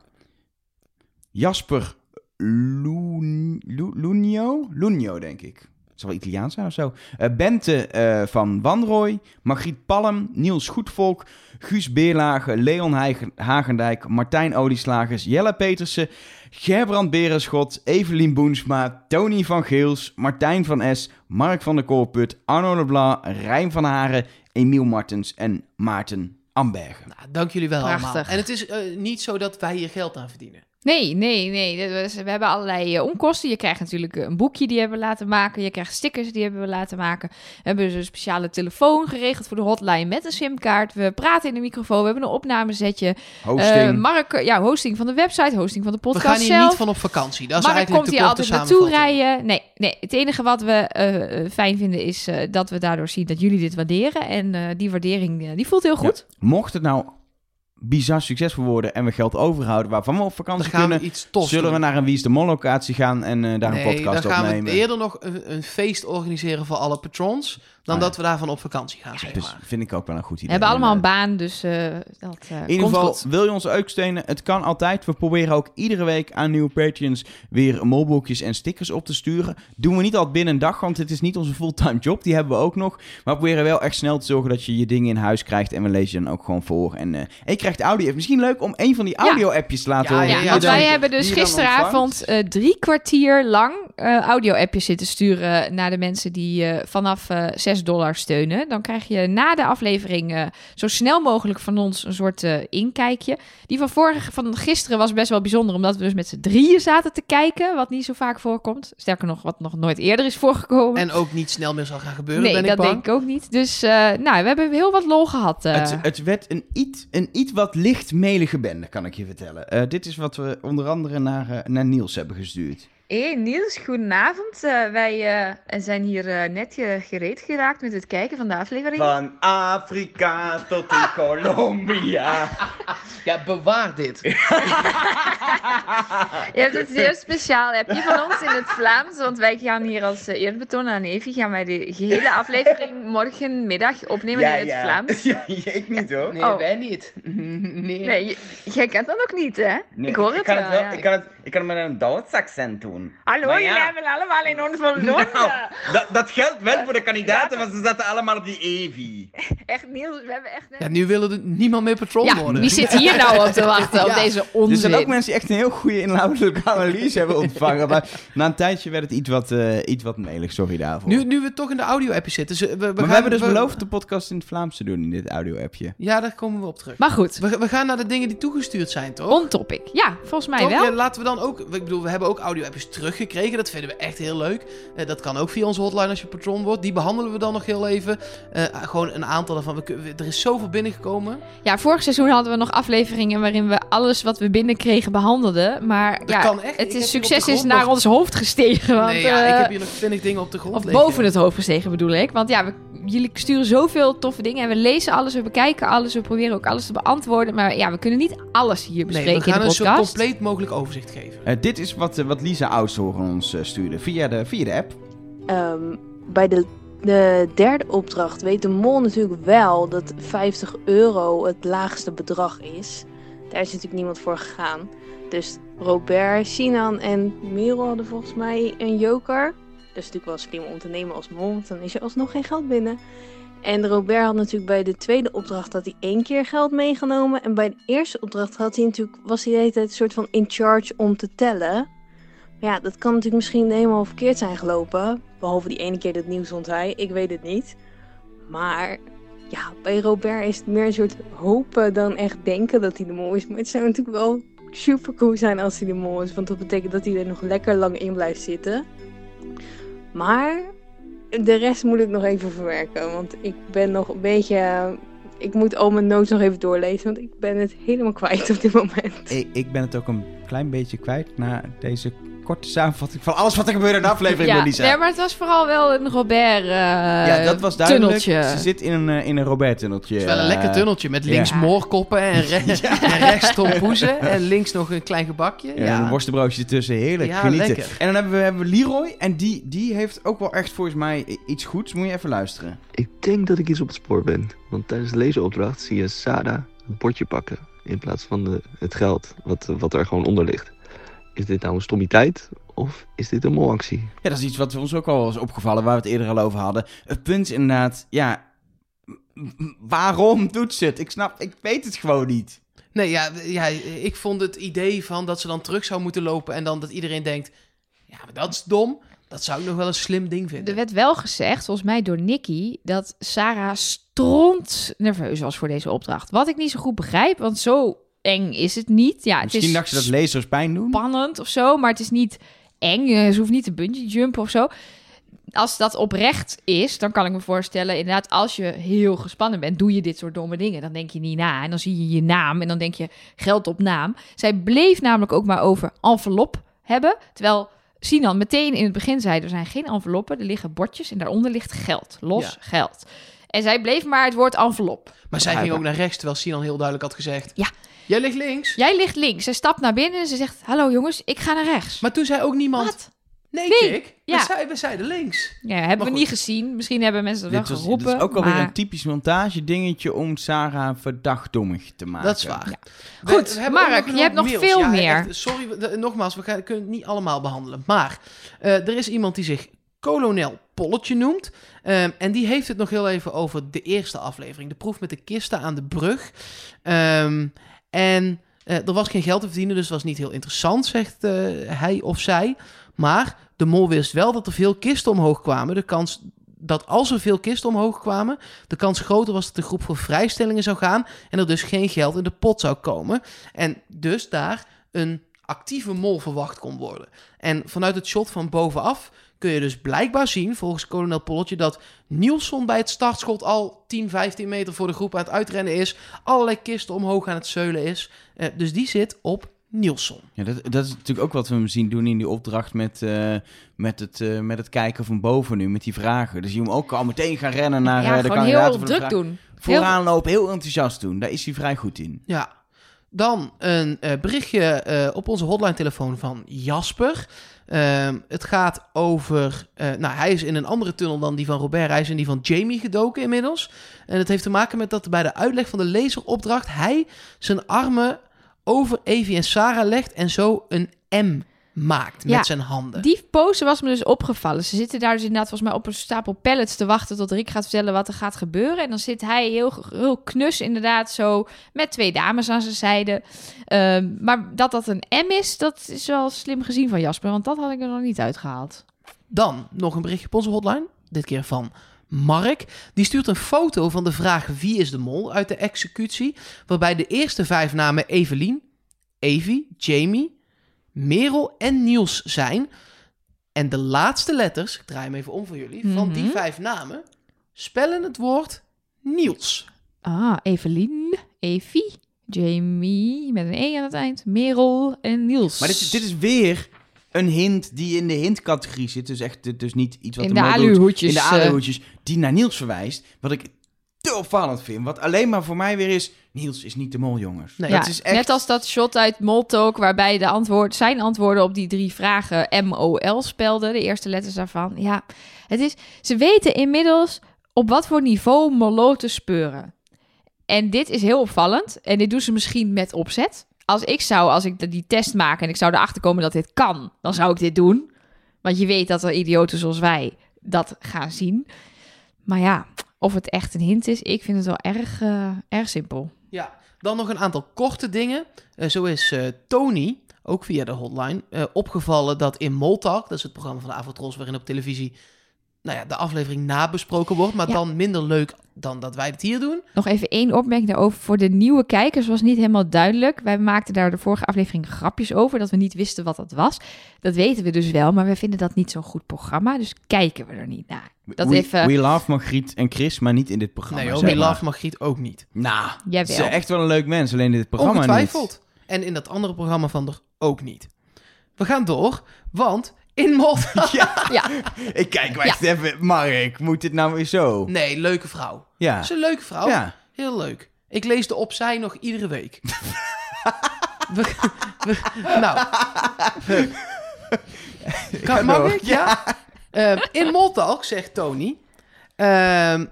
Jasper Lun- Lu- Lunio, Lunio denk ik. Het zal wel Italiaans zijn of zo. Eh, Bente eh, van Wanrooy, Margriet Palm, Niels Goedvolk, Guus Beerlage, Leon Hagen- Hagendijk, Martijn Olieslagers, Jelle Petersen, Gerbrand Berenschot, Evelien Boensma, Tony van Geels, Martijn van S, Mark van der Koolput, Arno Leblanc, Rijn van Haren, Emiel Martens en Maarten Ambergen. Nou, dank jullie wel Prachtig. allemaal. En het is eh, niet zo dat wij hier geld aan verdienen. Nee, nee, nee. We hebben allerlei eh, onkosten. Je krijgt natuurlijk een boekje die hebben we laten maken. Je krijgt stickers die hebben we laten maken. We hebben dus een speciale telefoon geregeld voor de hotline met een simkaart. We praten in de microfoon. We hebben een opnamezetje. Hosting. Eh, Mark, ja, hosting van de website, hosting van de We podcast gaan hier zelf. niet van op vakantie. Dat is Mark eigenlijk komt de hier altijd naartoe rijden. Nee, nee, het enige wat we eh, eh, fijn vinden is eh, dat we daardoor zien dat jullie dit waarderen. En eh, die waardering eh, die voelt heel goed. Mocht het nou bizar succesvol worden en we geld overhouden waarvan we op vakantie gaan we kunnen, iets tofs zullen we naar een Wie is de Mol locatie gaan en eh, daar nee, een podcast dan gaan opnemen. we eerder nog een, een feest organiseren voor alle patrons... dan Ah, ja. dat we daarvan op vakantie gaan, zeg Dus maar. vind ik ook wel een goed idee. We hebben allemaal een En, baan, dus eh, dat eh eh, In ieder geval, goed. wil je ons ook steunen? Het kan altijd. We proberen ook iedere week aan nieuwe Patreons weer molboekjes en stickers op te sturen. Doen we niet altijd binnen een dag, want het is niet onze fulltime job. Die hebben we ook nog. Maar we proberen wel echt snel te zorgen dat je je dingen in huis krijgt. En we lezen je dan ook gewoon voor. En, eh, en je krijgt audio. Misschien leuk om een van die Ja. audio-appjes te laten Ja, horen. Ja, want dan- wij hebben dus gisteravond eh, drie kwartier lang eh, audio-appjes zitten sturen naar de mensen die eh, vanaf eh 6 dollar steunen. Dan krijg je na de aflevering eh, zo snel mogelijk van ons een soort eh, inkijkje. Die van, vorige, van gisteren was best wel bijzonder, omdat we dus met z'n drieën zaten te kijken, wat niet zo vaak voorkomt. Sterker nog, wat nog nooit eerder is voorgekomen. En ook niet snel meer zal gaan gebeuren, nee, ben ik dat denk ik ook niet. Dus eh, nou, we hebben heel wat lol gehad. eh. Het, het werd een iets, een iets wat lichtmelige bende, kan ik je vertellen. Eh, dit is wat we onder andere naar, naar Niels hebben gestuurd. Hey Niels, goedenavond. Eh, wij eh, zijn hier eh, net ge- gereed geraakt met het kijken van de aflevering. Van Afrika tot in Colombia. Ja, bewaar dit. Je hebt het zeer speciaal. Heb je van ons in het Vlaams? Want wij gaan hier als uh, eerbetoon aan Evi gaan wij de gehele aflevering morgenmiddag opnemen in het Vlaams. Ja, ik niet hoor. Nee, Oh. wij niet. nee. Nee, jij kent dat nog niet, hè? ik hoor het kan wel. het wel ja. ik, kan het, ik kan het met een Duits accent doen. Hallo, jullie hebben allemaal in ons verloren. Nou, dat, dat geldt wel voor de kandidaten, want ze zaten allemaal op die Evi. Echt Niels, we hebben echt. Ja, nu willen er niemand meer patron ja, worden. wie zit hier nou op te wachten op deze Er onzin? zijn ook mensen die echt een heel goede inhoudelijke analyse hebben ontvangen. Maar na een tijdje werd het iets wat, eh, iets wat melig, sorry daarvoor. Nu, nu we toch in de audio-appje zitten. we, we maar gaan, we hebben dus we- beloofd de podcast in het Vlaams te doen in dit audio-appje. Ja, daar komen we op terug. Maar goed, We, we gaan naar de dingen die toegestuurd zijn, toch? on topic. Ja, volgens mij Toch? wel. Ja, laten we dan ook... Ik bedoel, we hebben ook audio-appjes teruggekregen. Dat vinden we echt heel leuk. Eh, dat kan ook via onze hotline als je patron wordt. Die behandelen we dan nog heel even. Eh, gewoon een aantal daarvan. We, er is zoveel binnengekomen. Ja, vorig seizoen hadden we nog afleveringen waarin we alles wat we binnenkregen behandelden. Maar Dat ja, kan echt. Ik het is, succes is naar nog- ons hoofd gestegen. Want, nee, ja, eh, ik heb hier nog twintig dingen op de grond Of liggen. boven het hoofd gestegen bedoel ik. Want ja, we, jullie sturen zoveel toffe dingen. En we lezen alles, we bekijken alles. We proberen ook alles te beantwoorden. Maar ja, we kunnen niet alles hier Nee, bespreken we gaan in een zo compleet mogelijk overzicht geven. Eh, dit is wat, eh, wat Lisa Ons eh, stuurde via de, via de app. Ehm, bij de, de derde opdracht weet de mol natuurlijk wel dat 50 euro het laagste bedrag is. Daar is natuurlijk niemand voor gegaan. Dus Robert, Sinan en Merel hadden volgens mij een joker. Dat is natuurlijk wel slim om te nemen als mol, want dan is er alsnog geen geld binnen. En Robert had natuurlijk bij de tweede opdracht had hij één keer geld meegenomen. En bij de eerste opdracht had hij natuurlijk, was hij de een soort van in charge om te tellen. Ja, dat kan natuurlijk misschien helemaal verkeerd zijn gelopen. Behalve die ene keer dat nieuws zond hij. Ik weet het niet. Maar ja, bij Robert is het meer een soort hopen dan echt denken dat hij de mol is. Maar het zou natuurlijk wel super cool zijn als hij de mol is. Want dat betekent dat hij er nog lekker lang in blijft zitten. Maar de rest moet ik nog even verwerken. Want ik ben nog een beetje... Ik moet al mijn notes nog even doorlezen. Want ik ben het helemaal kwijt op dit moment. Ik, ik ben het ook een klein beetje kwijt na deze korte samenvatting van alles wat er gebeurde in de aflevering, ja, Melissa. nee, maar het was vooral wel een Robert eh ja, dat was duidelijk. tunneltje. Ze zit in een, eh, in een Robert-tunneltje. Het is wel een lekker eh, tunneltje met links ja. moorkoppen en, re- en rechts tompoezen. En links nog een klein gebakje. Ja, Ja, een worstenbroodje ertussen, heerlijk Ja, genieten. lekker. En dan hebben we, hebben we Leroy en die, die heeft ook wel echt volgens mij iets goeds. Moet je even luisteren. Ik denk dat ik iets op het spoor ben. Want tijdens de lezenopdracht zie je Sarah een bordje pakken. In plaats van de, het geld wat, wat er gewoon onder ligt. Is dit nou een stommiteit of is dit een molactie? Ja, dat is iets wat ons ook al was opgevallen, waar we het eerder al over hadden. Het punt is inderdaad, ja, waarom doet ze het? Ik snap, ik weet het gewoon niet. Nee, ja, ja, ik vond het idee van dat ze dan terug zou moeten lopen en dan dat iedereen denkt, ja, maar dat is dom. Dat zou ik nog wel een slim ding vinden. Er werd wel gezegd, volgens mij door Nicky, dat Sarah stront nerveus was voor deze opdracht. Wat ik niet zo goed begrijp, want zo eng is het niet. Ja, het Misschien is dacht ze dat lezers pijn doen. spannend of zo, maar het is niet eng. Eh, Ze hoeft niet te bungee jumpen of zo. Als dat oprecht is, dan kan ik me voorstellen, inderdaad, als je heel gespannen bent, doe je dit soort domme dingen. Dan denk je niet na en dan zie je je naam en dan denk je geld op naam. Zij bleef namelijk ook maar over envelop hebben, terwijl Sinan meteen in het begin zei, er zijn geen enveloppen, er liggen bordjes en daaronder ligt geld, los Ja. geld. En zij bleef maar het woord envelop. maar zij ging ook naar rechts, terwijl Sinan heel duidelijk had gezegd, Ja. Jij ligt links. Jij ligt links, zij stapt naar binnen en ze zegt, hallo jongens, ik ga naar rechts. Maar toen zei ook niemand, Wat? nee, Nee, Chick, ja. we, zeiden, we zeiden links. Ja, hebben we goed. niet gezien. Misschien hebben mensen dat wel Dit, was, geroepen. dit is ook alweer maar... een typisch montage dingetje om Sarah verdachtdommig te maken. Dat is waar. Ja. We- Goed, we Mark, je hebt nog mails. veel Ja, meer. echt, sorry, nogmaals, we gaan, kunnen het niet allemaal behandelen. Maar eh, er is iemand die zich kolonel Polletje noemt. Ehm, en die heeft het nog heel even over de eerste aflevering. De proef met de kisten aan de brug. Ehm, en eh, er was geen geld te verdienen, dus was niet heel interessant, zegt eh, hij of zij. Maar de mol wist wel dat er veel kisten omhoog kwamen. De kans dat als er veel kisten omhoog kwamen, de kans groter was dat de groep voor vrijstellingen zou gaan en er dus geen geld in de pot zou komen. En dus daar een actieve mol verwacht kon worden. En vanuit het shot van bovenaf kun je dus blijkbaar zien, volgens kolonel Polletje, dat Nielsen bij het startschot al 10, 15 meter voor de groep aan het uitrennen is. Allerlei kisten omhoog aan het zeulen is. Eh, dus die zit op Nielsen. Ja, dat, dat is natuurlijk ook wat we hem zien doen in die opdracht met, eh, met, het, eh, met het kijken van boven nu, met die vragen. Dus je hem ook al meteen gaan rennen naar ja, de kandidaten heel voor de druk vraag. doen. Vooraan lopen, heel enthousiast doen. Daar is hij vrij goed in. Ja. Dan een eh, berichtje eh, op onze hotline-telefoon van Jasper. Ehm, het gaat over. eh, nou, hij is in een andere tunnel dan die van Robert. Hij is in die van Jamie gedoken inmiddels. En het heeft te maken met dat bij de uitleg van de laseropdracht. hij zijn armen over Evie en Sarah legt. en zo een M maakt met Ja, zijn handen. Die pose was me dus opgevallen. Ze zitten daar dus inderdaad volgens mij op een stapel pallets te wachten tot Rick gaat vertellen wat er gaat gebeuren. En dan zit hij heel, heel knus inderdaad zo met twee dames aan zijn zijde. Ehm, maar dat dat een M is, dat is wel slim gezien van Jasper, want dat had ik er nog niet uitgehaald. Dan nog een berichtje op onze hotline. Dit keer van Mark. Die stuurt een foto van de vraag wie is de mol uit de executie. Waarbij de eerste vijf namen Evelien, Evie, Jamie, Merel en Niels zijn. En de laatste letters, ik draai hem even om voor jullie, van die Mhm. vijf namen spellen het woord Niels. Ah, Evelien, Evie, Jamie met een E aan het eind, Merel en Niels. Maar dit, dit is weer een hint die in de hintcategorie zit. Dus echt dus niet iets wat in de de aluhoedjes. In de eh, aluhoedjes. Die naar Niels verwijst. Wat ik te opvallend vind. Wat alleen maar voor mij weer is... Niels is niet de mol, jongens. Nee, ja, dat is echt... Net als dat shot uit Moltalk, waarbij de antwoord, zijn antwoorden op die drie vragen M-O-L spelden, de eerste letters daarvan. Ja, het is, ze weten inmiddels op wat voor niveau Molo te speuren. En dit is heel opvallend. En dit doen ze misschien met opzet. Als ik zou, als ik die test maak en ik zou erachter komen dat dit kan, dan zou ik dit doen. Want je weet dat er idioten zoals wij dat gaan zien. Maar ja, of het echt een hint is, ik vind het wel erg, eh, erg simpel. Ja, dan nog een aantal korte dingen. Eh, zo is eh, Tony, ook via de hotline, opgevallen dat in Moltalk, dat is het programma van de Avotros waarin op televisie nou ja, de aflevering nabesproken wordt, maar Ja. dan minder leuk dan dat wij het hier doen. Nog even één opmerking daarover. Voor de nieuwe kijkers was niet helemaal duidelijk. Wij maakten daar de vorige aflevering grapjes over, dat we niet wisten wat dat was. Dat weten we dus wel, maar we vinden dat niet zo'n goed programma, dus kijken we er niet naar. Dat we, even- we love Margriet en Chris, maar niet in dit programma. nee, We. Love Margriet ook niet. Nou, Jawel. ze is echt wel een leuk mens. Alleen in dit programma Ongetwijfeld. niet. En in dat andere programma van er ook niet. we gaan door, want in Malta... Ja. Ja. Ik kijk, wacht even. Mark, moet dit nou weer zo? Nee, leuke vrouw. Ja. Is een leuke vrouw. Ja. Heel leuk. Ik lees de opzij nog iedere week. We- we- nou. Kan, mag ik? Ja. Ehm, in Moltalk, zegt Tony... ehm,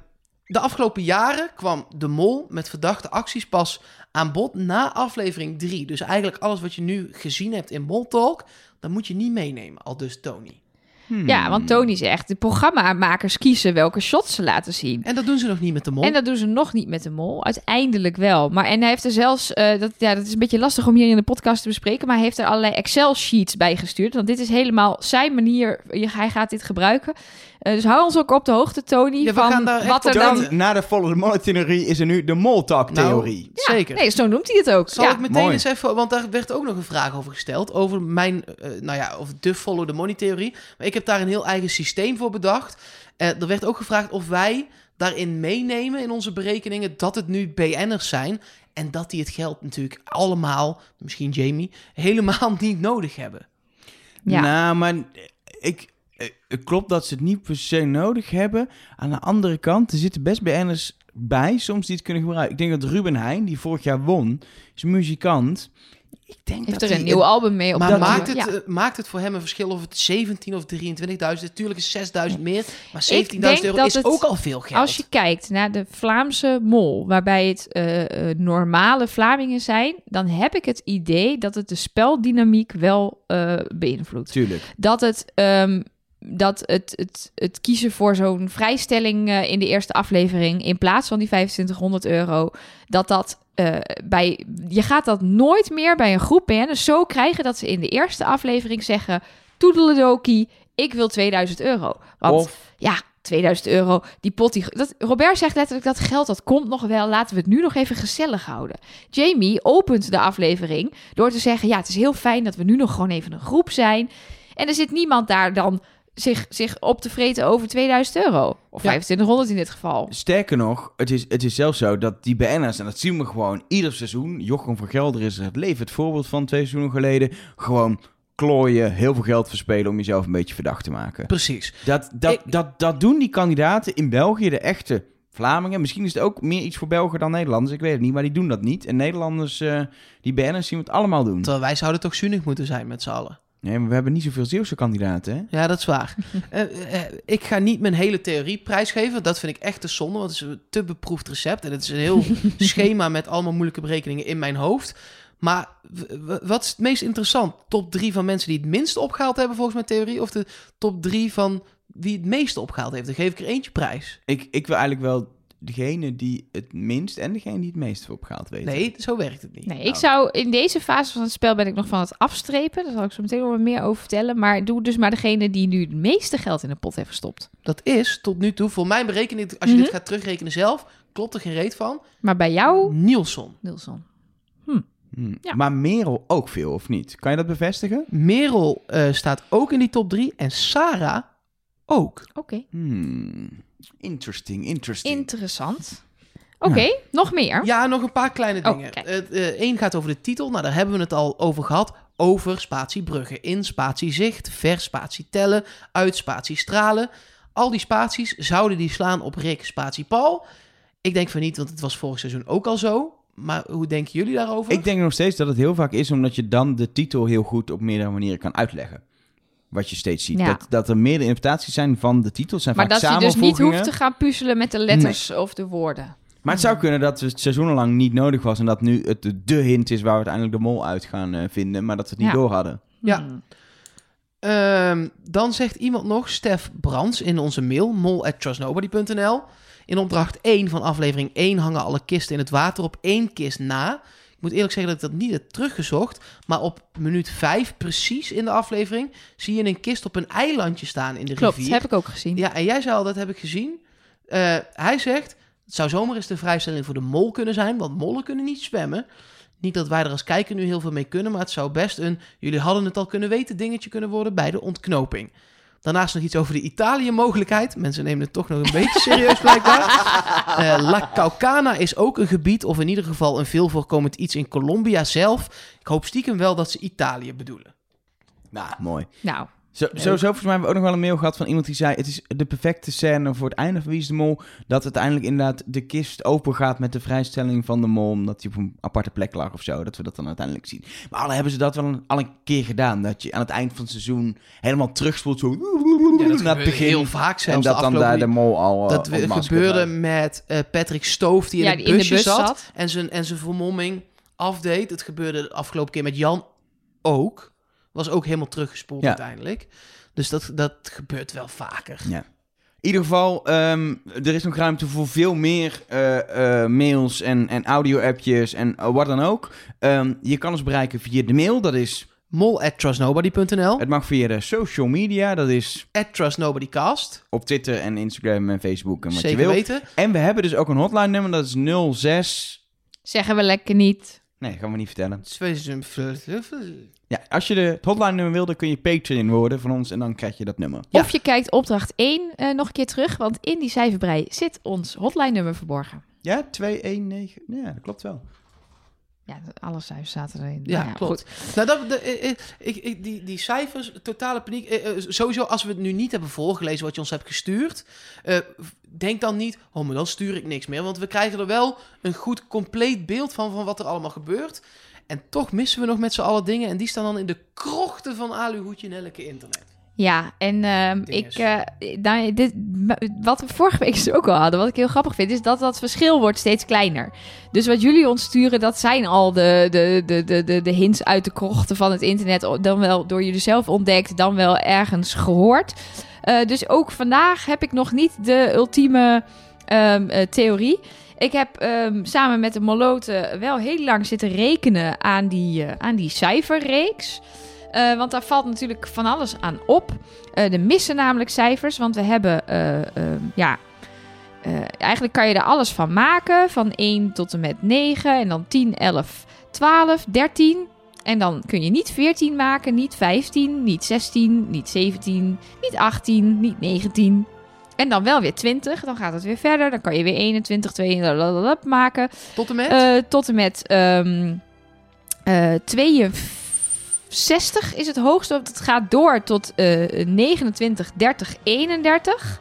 de afgelopen jaren kwam de mol met verdachte acties pas aan bod na aflevering 3. Dus eigenlijk alles wat je nu gezien hebt in Moltalk... dat moet je niet meenemen, al dus Tony. Hmm. Ja, want Tony zegt, de programmamakers kiezen welke shots ze laten zien. En dat doen ze nog niet met de mol. En dat doen ze nog niet met de mol. Uiteindelijk wel. Maar en hij heeft er zelfs, eh, dat, ja, dat is een beetje lastig om hier in de podcast te bespreken, maar hij heeft er allerlei Excel-sheets bij gestuurd. Want dit is helemaal zijn manier. Hij gaat dit gebruiken. Eh, dus hou ons ook op de hoogte, Tony, Ja, van gaan daar echt wat er dan. Dan, na de Follow the Money theorie is er nu de Moltalk-theorie. Nou, zeker. Nee, zo noemt hij het ook. Zal ja. ik meteen mooi. eens even, want daar werd ook nog een vraag over gesteld, over mijn, eh, nou ja, over de follow the money theorie. Maar ik heb daar een heel eigen systeem voor bedacht. Eh, er werd ook gevraagd of wij daarin meenemen in onze berekeningen dat het nu BN'ers zijn en dat die het geld natuurlijk allemaal, misschien Jamie, helemaal niet nodig hebben. Ja. Nou, maar ik, eh, het klopt dat ze het niet per se nodig hebben. Aan de andere kant, er zitten best BN'ers bij, soms die het kunnen gebruiken. Ik denk dat Ruben Heijn, die vorig jaar won, is een muzikant. Ik denk Heeft dat er een nieuw album mee op Maar dat maakt het, ja. eh, maakt het voor hem een verschil of het 17 of 23.000? Natuurlijk is 6.000 meer, maar denk 17.000 euro is het- ook al veel geld. Als je kijkt naar de Vlaamse mol, waarbij het eh, eh, normale Vlamingen zijn, dan heb ik het idee dat het de speldynamiek wel eh, beïnvloedt. Tuurlijk. Dat het, ehm, dat het, het, het kiezen voor zo'n vrijstelling eh, in de eerste aflevering in plaats van die 2500 euro, dat dat eh, bij je gaat dat nooit meer bij een groep BN'ers zo krijgen dat ze in de eerste aflevering zeggen toedeledokie, ik wil 2000 euro. Want Of ja, 2000 euro, die pot, die, dat, Robert zegt letterlijk dat geld, dat komt nog wel. Laten we het nu nog even gezellig houden. Jamie opent de aflevering door te zeggen, ja, het is heel fijn dat we nu nog gewoon even een groep zijn. En er zit niemand daar dan zich, zich op te vreten over 2000 euro. Of Ja. 2500 in dit geval. Sterker nog, het is, het is zelfs zo dat die BN'ers, en dat zien we gewoon ieder seizoen, Jochem van Gelder is het leven het voorbeeld van twee seizoenen geleden, gewoon klooien, heel veel geld verspelen om jezelf een beetje verdacht te maken. Precies. Dat, dat, Ik- dat, dat doen die kandidaten in België, de echte Vlamingen. Misschien is het ook meer iets voor Belgen dan Nederlanders, ik weet het niet, maar die doen dat niet. En Nederlanders, eh, die BN'ers zien we het allemaal doen. Terwijl wij zouden toch zuinig moeten zijn met z'n allen. Nee, maar we hebben niet zoveel Zeeuwse kandidaten, hè? Ja, dat is waar. Eh, eh, ik ga niet mijn hele theorie prijsgeven. Dat vind ik echt te zonde, want het is een te beproefd recept. En het is een heel schema met allemaal moeilijke berekeningen in mijn hoofd. Maar wat is het meest interessant? Top drie van mensen die het minste opgehaald hebben volgens mijn theorie? Of de top drie van wie het meeste opgehaald heeft? Dan geef ik er eentje prijs. Ik, ik wil eigenlijk wel degene die het minst en degene die het meest opgehaald weten. Nee, zo werkt het niet. Nee, ik zou in deze fase van het spel ben ik nog van het afstrepen. Daar zal ik zo meteen nog wat meer over vertellen. Maar doe dus maar degene die nu het meeste geld in de pot heeft gestopt. Dat is tot nu toe, voor mijn berekening, als je Mhm. dit gaat terugrekenen zelf, klopt er geen reet van. Maar bij jou, Nielsen. Nielsen. Hmm. Ja. Maar Merel ook veel, of niet? Kan je dat bevestigen? Merel eh, staat ook in die top 3 en Sarah ook. Oké, Hmm. Interesting, interesting. interessant. Oké, nog meer. Ja, nog een paar kleine Oh, dingen. Eén gaat over de titel. Nou, daar hebben we het al over gehad. Over spatie bruggen. In spatie zicht. Ver spatie tellen. Uit spatie stralen. Al die spaties zouden die slaan op Rick spatie Paul. Ik denk van niet, want het was vorig seizoen ook al zo. Maar hoe denken jullie daarover? Ik denk nog steeds dat het heel vaak is omdat je dan de titel heel goed op meerdere manieren kan uitleggen. Wat je steeds ziet. Ja. Dat, dat er meerdere interpretaties zijn van de titels. Zijn Maar vaak dat je dus niet hoeft te gaan puzzelen met de letters of de woorden. Maar het zou kunnen dat het seizoenenlang niet nodig was. En dat nu het de- de hint is waar we uiteindelijk de mol uit gaan eh, vinden. Maar dat we het niet Ja. door hadden. Ja. Hmm. Ehm, dan zegt iemand nog, Stef Brands in onze mail, mol.trustnobody.nl. In opdracht 1 van aflevering 1 hangen alle kisten in het water op één kist na. Ik moet eerlijk zeggen dat ik dat niet heb teruggezocht. Maar op minuut 5 precies in de aflevering zie je een kist op een eilandje staan in de Klopt, rivier. heb ik ook gezien. Ja, en jij zei al, dat heb ik gezien. Eh, hij zegt, het zou zomaar eens de vrijstelling voor de mol kunnen zijn, want mollen kunnen niet zwemmen. Niet dat wij er als kijker nu heel veel mee kunnen, maar het zou best een, jullie hadden het al kunnen weten, dingetje kunnen worden bij de ontknoping. Daarnaast nog iets over de Italië-mogelijkheid. Mensen nemen het toch nog een beetje serieus blijkbaar. Eh, La Caucana is ook een gebied, of in ieder geval een veel voorkomend iets in Colombia zelf. Ik hoop stiekem wel dat ze Italië bedoelen. Nou, mooi. Nou, Zo, sowieso, volgens mij hebben we ook nog wel een mail gehad van iemand die zei... het is de perfecte scène voor het einde van Wie is de Mol... dat uiteindelijk inderdaad de kist open gaat met de vrijstelling van de mol... omdat hij op een aparte plek lag of zo. Dat we dat dan uiteindelijk zien. Maar al hebben ze dat wel een, al een keer gedaan. Dat je aan het eind van het seizoen helemaal terugspoelt zo... Ja, dat naar het begin. heel vaak en zelfs. dat dan daar de mol al uh, Dat gebeurde met eh, Patrick Stoof, die in, ja, het die in de busje bus zat, zat. En, zijn, en zijn vermomming afdeed. Het gebeurde de afgelopen keer met Jan ook. Was ook helemaal teruggespoeld Ja. uiteindelijk. Dus dat, dat gebeurt wel vaker. Ja. In ieder geval, ehm, er is nog ruimte voor veel meer eh, eh, mails en, en audio-appjes en eh, wat dan ook. Ehm, je kan ons bereiken via de mail, dat is... Mol at trustnobody.nl. Het mag via de social media, dat is At trustnobodycast. op Twitter en Instagram en Facebook en wat Zeker je wilt. weten. En we hebben dus ook een hotline nummer, dat is 06... zeggen we lekker niet. Nee, gaan we niet vertellen. Ja, als je de het hotline nummer wil, dan kun je Patreon worden van ons en dan krijg je dat nummer. Ja. Of je kijkt opdracht 1 eh, nog een keer terug, want in die cijferbrei zit ons hotline nummer verborgen. Ja, 219. Ja, dat klopt wel. Ja, alle cijfers zaten erin. Ja, Nou klopt. Nou, dat, de, eh, eh, ik, ik, die, die cijfers, totale paniek. eh, sowieso, als we het nu niet hebben voorgelezen wat je ons hebt gestuurd, eh, denk dan niet, oh, maar dan stuur ik niks meer. Want we krijgen er wel een goed, compleet beeld van, van wat er allemaal gebeurt. En toch missen we nog met z'n allen dingen. En die staan dan in de krochten van Aluhoedje in elke internet. Ja, en ehm, ik, eh, nou, dit, wat we vorige week dus ook al hadden, wat ik heel grappig vind, is dat dat verschil wordt steeds kleiner. Dus wat jullie ons sturen, dat zijn al de, de, de, de, de, de hints uit de krochten van het internet. Dan wel door jullie zelf ontdekt, dan wel ergens gehoord. Eh, dus ook vandaag heb ik nog niet de ultieme ehm, eh, theorie. Ik heb ehm, samen met de Moloten wel heel lang zitten rekenen aan die, eh, aan die cijferreeks. Eh, want daar valt natuurlijk van alles aan op. Eh er missen namelijk cijfers, want we hebben, eh, ehm, ja, eh, eigenlijk kan je er alles van maken. Van 1 tot en met 9 en dan 10, 11, 12, 13. En dan kun je niet 14 maken, niet 15, niet 16, niet 17, niet 18, niet 19. En dan wel weer 20, dan gaat het weer verder. Dan kan je weer 21, 22 maken. Tot en met? Eh, tot en met ehm eh, 62 is het hoogste. want Het gaat door tot eh 29, 30, 31.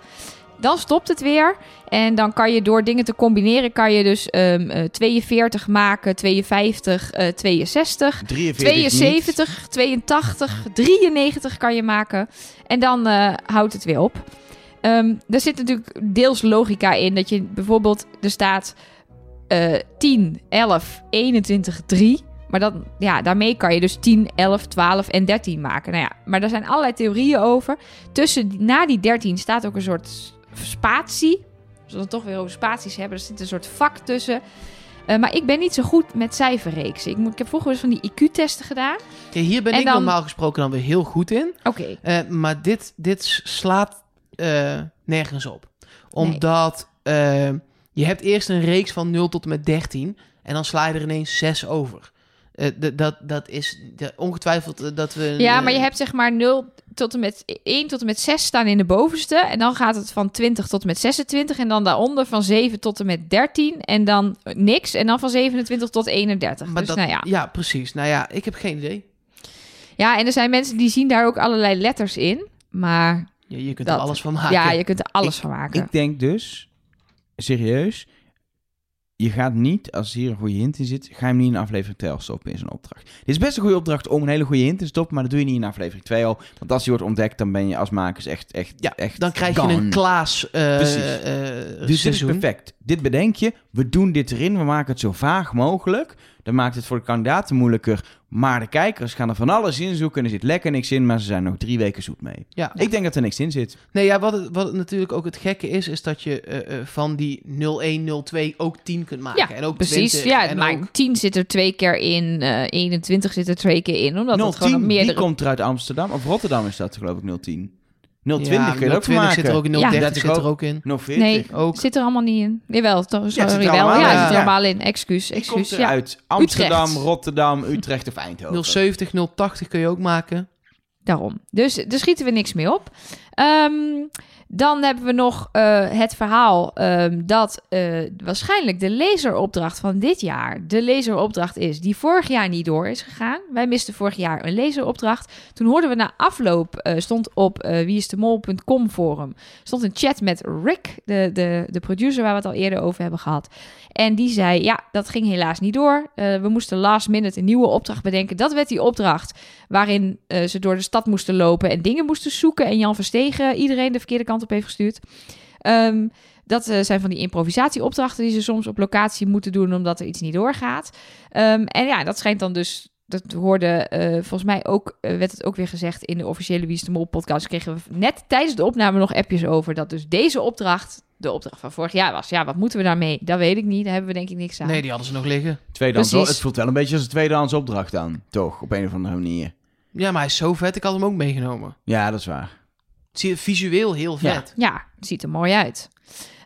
Dan stopt het weer. En dan kan je door dingen te combineren... kan je dus ehm, eh, 42 maken, 52, eh 62... 43 niet. 72, 82, 93 kan je maken. En dan eh, houdt het weer op. Ehm er zit natuurlijk deels logica in. Dat je bijvoorbeeld, er staat eh 10, 11, 21, 3. Maar dan, ja, daarmee kan je dus 10, 11, 12 en 13 maken. Nou ja, maar daar zijn allerlei theorieën over. Tussen, na die 13 staat ook een soort spatie. Als we het toch weer over spaties hebben, er zit een soort vak tussen. Eh, maar ik ben niet zo goed met cijferreeksen. Ik, moet, ik heb vroeger eens van die IQ-testen gedaan. Ja, hier ben en ik dan- normaal gesproken dan weer heel goed in. Oké. Eh, maar dit, dit slaat eh, nergens op. Omdat eh, je hebt eerst een reeks van 0 tot en met 13. En dan sla je er ineens 6 over. D- dat, dat is ongetwijfeld dat we... Ja, maar je hebt zeg maar 0 tot en met 1 tot en met 6 staan in de bovenste. En dan gaat het van 20 tot en met 26. En dan daaronder van 7 tot en met 13. En dan niks. En dan van 27 tot 31. Maar dus dat, nou ja. ja. precies. Nou ja, ik heb geen idee. Ja, en er zijn mensen die zien daar ook allerlei letters in. Maar Ja, je kunt Dat- er alles van maken. ja, je kunt er alles van maken. Ik denk dus, serieus, je gaat niet, als hier een goede hint in zit, ga je hem niet in aflevering 2 al stoppen in zo'n opdracht. Dit is best een goede opdracht om een hele goede hint te stoppen, maar dat doe je niet in aflevering 2 al. Want als die wordt ontdekt, dan ben je als makers echt, echt, Ja, echt Dan krijg gone. je een Klaas eh Precies. Dus dit is perfect. Dit bedenk je, we doen dit erin, we maken het zo vaag mogelijk. Dan maakt het voor de kandidaten moeilijker, maar de kijkers gaan er van alles in zoeken. Er zit lekker niks in, maar ze zijn nog drie weken zoet mee. Ja. Ik denk dat er niks in zit. Nee, ja, wat, het, wat het natuurlijk ook het gekke is, is dat je eh, eh, van die 01, 02 ook 10 kunt maken. Ja, en ook Precies, 20. ja, en maar ook- 10 zit er twee keer in, eh 21 zit er twee keer in, omdat het 010, gewoon op meerdere... die komt eruit Amsterdam. Of Rotterdam is dat geloof ik 010. 020 ja, kun je er ook van 020 maken. zit er ook in, Ja. 030 Dat zit er ook in. 040. Nee, Ook. zit er allemaal niet in. Jawel, toch, sorry zit er wel. Ja, zit er ja. allemaal in. Excuus, excuus. Ja. eruit Amsterdam, Utrecht. Rotterdam, Utrecht of Eindhoven. 070, 080 kun je ook maken. Daarom. Dus daar schieten we niks mee op. Ehm, Dan hebben we nog eh, het verhaal ehm, dat eh, waarschijnlijk de laseropdracht van dit jaar de laseropdracht is die vorig jaar niet door is gegaan. Wij misten vorig jaar een laseropdracht. Toen hoorden we na afloop, eh, stond op wieisdemol.com forum, stond een chat met Rick, de, de, de producer waar we het al eerder over hebben gehad. En die zei, ja, dat ging helaas niet door. Eh, we moesten last minute een nieuwe opdracht bedenken. Dat werd die opdracht waarin eh, ze door de stad moesten lopen en dingen moesten zoeken. En Jan Verstegen iedereen de verkeerde kant op heeft gestuurd. Ehm, dat eh, zijn van die improvisatieopdrachten die ze soms op locatie moeten doen omdat er iets niet doorgaat. Ehm, en ja, dat schijnt dan dus dat hoorde volgens mij ook, werd het ook weer gezegd in de officiële Wie is de Mol podcast. Kregen we net tijdens de opname nog appjes over dat dus deze opdracht de opdracht van vorig jaar was. Ja, wat moeten we daarmee? Dat weet ik niet. Daar hebben we denk ik niks aan. Nee, die hadden ze nog liggen. Tweedehands, Precies. het voelt wel een beetje als een tweedehands opdracht dan. Toch, op een of andere manier. Ja, maar hij is zo vet. Ik had hem ook meegenomen. Ja, dat is waar. Het ziet visueel heel vet. Ja, het ziet er mooi uit.